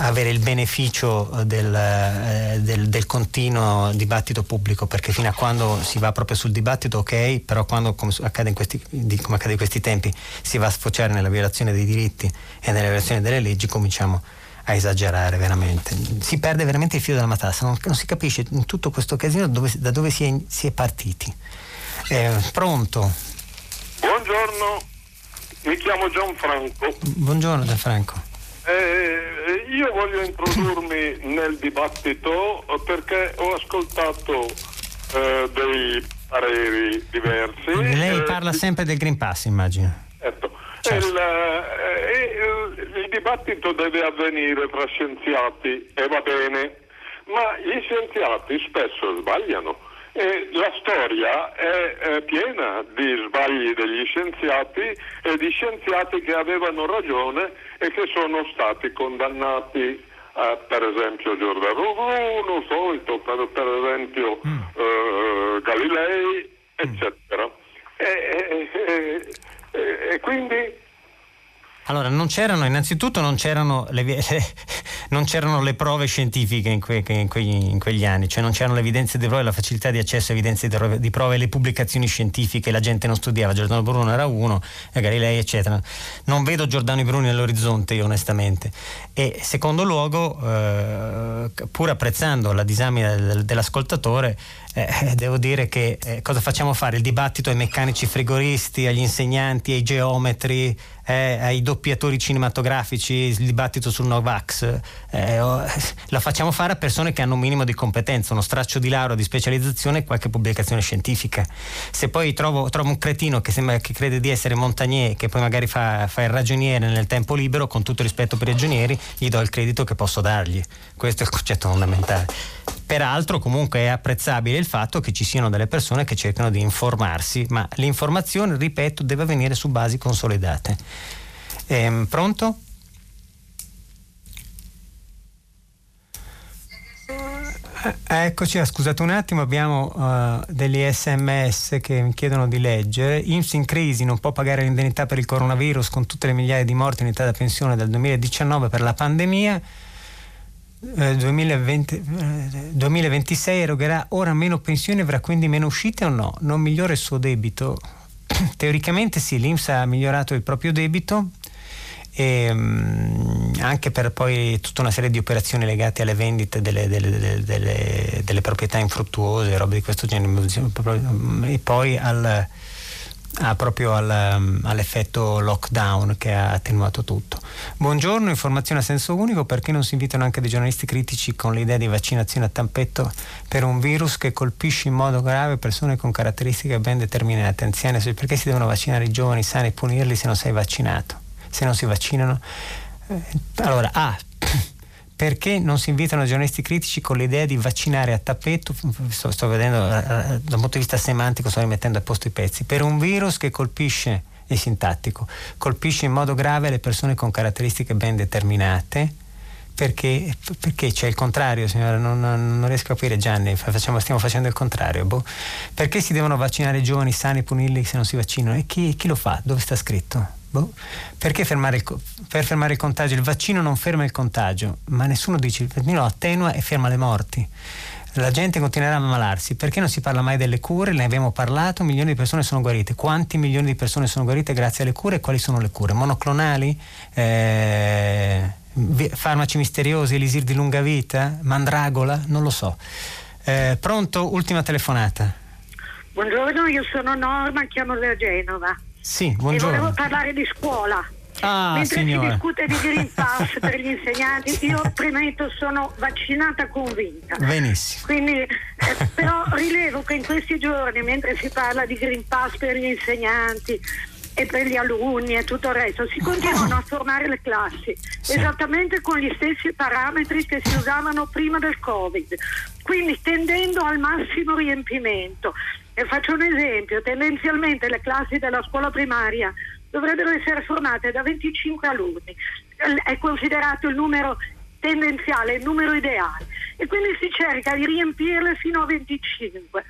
avere il beneficio del, eh, del, del, continuo dibattito pubblico, perché fino a quando si va proprio sul dibattito ok, però quando come accade in questi, come accade in questi tempi si va a sfociare nella violazione dei diritti e nella violazione delle leggi, cominciamo a esagerare veramente. Si perde veramente il filo della matassa, non, non si capisce in tutto questo casino dove, da dove si è, si è partiti. Eh, pronto? Buongiorno, mi chiamo Gianfranco. Buongiorno Gianfranco. Eh, io voglio introdurmi nel dibattito perché ho ascoltato eh, dei pareri diversi. Lei eh, parla sempre del Green Pass, immagino. Certo. certo. Il, il, il, dibattito deve avvenire tra scienziati e va bene, ma gli scienziati spesso sbagliano. E la storia è, è, piena di sbagli degli scienziati e di scienziati che avevano ragione e che sono stati condannati. Eh, per esempio Giordano Bruno, solito, per, per esempio mm. eh, Galilei, eccetera. Mm. E, e, e, e quindi allora, non c'erano, innanzitutto non c'erano le, le, non c'erano le prove scientifiche in, que, in, quegli, in, quegli, anni, cioè non c'erano le evidenze di prove, la facilità di accesso a evidenze di prove, le pubblicazioni scientifiche, la gente non studiava, Giordano Bruno era uno, Galilei eccetera. Non vedo Giordano Bruno nell'orizzonte io onestamente. E secondo luogo, eh, pur apprezzando la disamina del, dell'ascoltatore, eh, devo dire che eh, cosa facciamo fare? Il dibattito ai meccanici frigoristi, agli insegnanti, ai geometri, eh, ai doppiatori cinematografici, il dibattito sul Novax, eh, la facciamo fare a persone che hanno un minimo di competenza, uno straccio di laurea, di specializzazione e qualche pubblicazione scientifica. Se poi trovo, trovo un cretino che, sembra, che crede di essere Montagnier, che poi magari fa, fa, il ragioniere nel tempo libero, con tutto rispetto per i ragionieri, gli do il credito che posso dargli. Questo è il concetto fondamentale. Peraltro comunque è apprezzabile il fatto che ci siano delle persone che cercano di informarsi, ma l'informazione, ripeto, deve avvenire su basi consolidate. Ehm, pronto? Eh, eccoci, scusate un attimo, abbiamo uh, degli sms che mi chiedono di leggere. IMSS in crisi non può pagare l'indennità per il coronavirus con tutte le migliaia di morti in età da pensione dal 2019 per la pandemia. Eh, 2020, 2026 eh, erogherà ora meno pensioni, avrà quindi meno uscite o no? Non migliora il suo debito? Teoricamente sì, l'Inps ha migliorato il proprio debito e, um, anche per poi tutta una serie di operazioni legate alle vendite delle, delle, delle, delle, proprietà infruttuose, robe di questo genere, e poi al ah, proprio al, um, all'effetto lockdown che ha attenuato tutto. Buongiorno, informazione a senso unico, perché non si invitano anche dei giornalisti critici con l'idea di vaccinazione a tampetto per un virus che colpisce in modo grave persone con caratteristiche ben determinate, anziane, perché si devono vaccinare i giovani sani e punirli se non sei vaccinato, se non si vaccinano? Eh, allora. Ah, perché non si invitano giornalisti critici con l'idea di vaccinare a tappeto, sto, sto vedendo eh, eh, dal punto di vista semantico, sto rimettendo a posto i pezzi, per un virus che colpisce, è sintattico, colpisce in modo grave le persone con caratteristiche ben determinate, perché, perché, c'è il contrario, signora, non, non, riesco a capire Gianni, facciamo, stiamo facendo il contrario. Boh. Perché si devono vaccinare i giovani sani e punirli se non si vaccinano? E chi, chi lo fa? Dove sta scritto? Boh. Perché fermare il, per fermare il contagio? Il vaccino non ferma il contagio, ma nessuno dice il vaccino attenua e ferma le morti. La gente continuerà a ammalarsi. Perché non si parla mai delle cure? Ne abbiamo parlato, milioni di persone sono guarite. Quanti milioni di persone sono guarite grazie alle cure e quali sono le cure? Monoclonali? Eh, farmaci misteriosi, elisir di lunga vita? Mandragola? Non lo so. Eh, pronto? Ultima telefonata. Buongiorno, io sono Norma, chiamo da Genova. Sì, buongiorno. E volevo parlare di scuola. Ah, Mentre signora. si discute di Green Pass per gli insegnanti, io premetto sono vaccinata convinta. Benissimo. Quindi, eh, però rilevo che in questi giorni, mentre si parla di Green Pass per gli insegnanti, e per gli alunni e tutto il resto, si continuano a formare le classi sì. esattamente con gli stessi parametri che si usavano prima del Covid, quindi tendendo al massimo riempimento. E faccio un esempio, tendenzialmente le classi della scuola primaria dovrebbero essere formate da 25 alunni, è considerato il numero tendenziale, il numero ideale e quindi si cerca di riempirle fino a 25.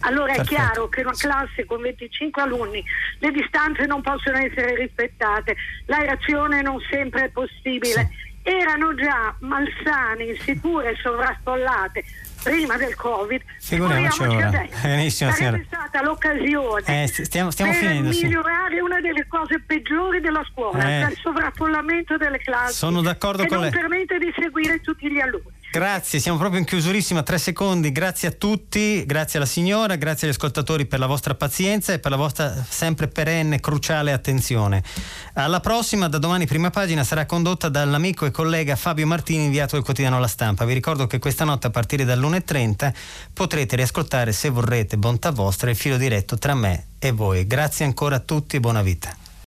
allora è perfetto. chiaro che una classe con 25 alunni le distanze non possono essere rispettate, l'aerazione non sempre è possibile. Sì. Erano già malsane, insicure, e sovraffollate prima del Covid, figuriamoci ora. Benissimo, Sarebbe stata l'occasione eh, stiamo, stiamo per finendo, migliorare sì. una delle cose peggiori della scuola, eh. il sovraffollamento delle classi. Sono d'accordo che con non lei. permette di seguire tutti gli alunni. Grazie, siamo proprio in chiusurissima, tre secondi. Grazie a tutti, grazie alla signora, grazie agli ascoltatori per la vostra pazienza e per la vostra sempre perenne, cruciale attenzione. Alla prossima, da domani prima pagina, sarà condotta dall'amico e collega Fabio Martini, inviato del quotidiano La Stampa. Vi ricordo che questa notte a partire dall'1.30 potrete riascoltare, se vorrete, bontà vostra, il filo diretto tra me e voi. Grazie ancora a tutti e buona vita.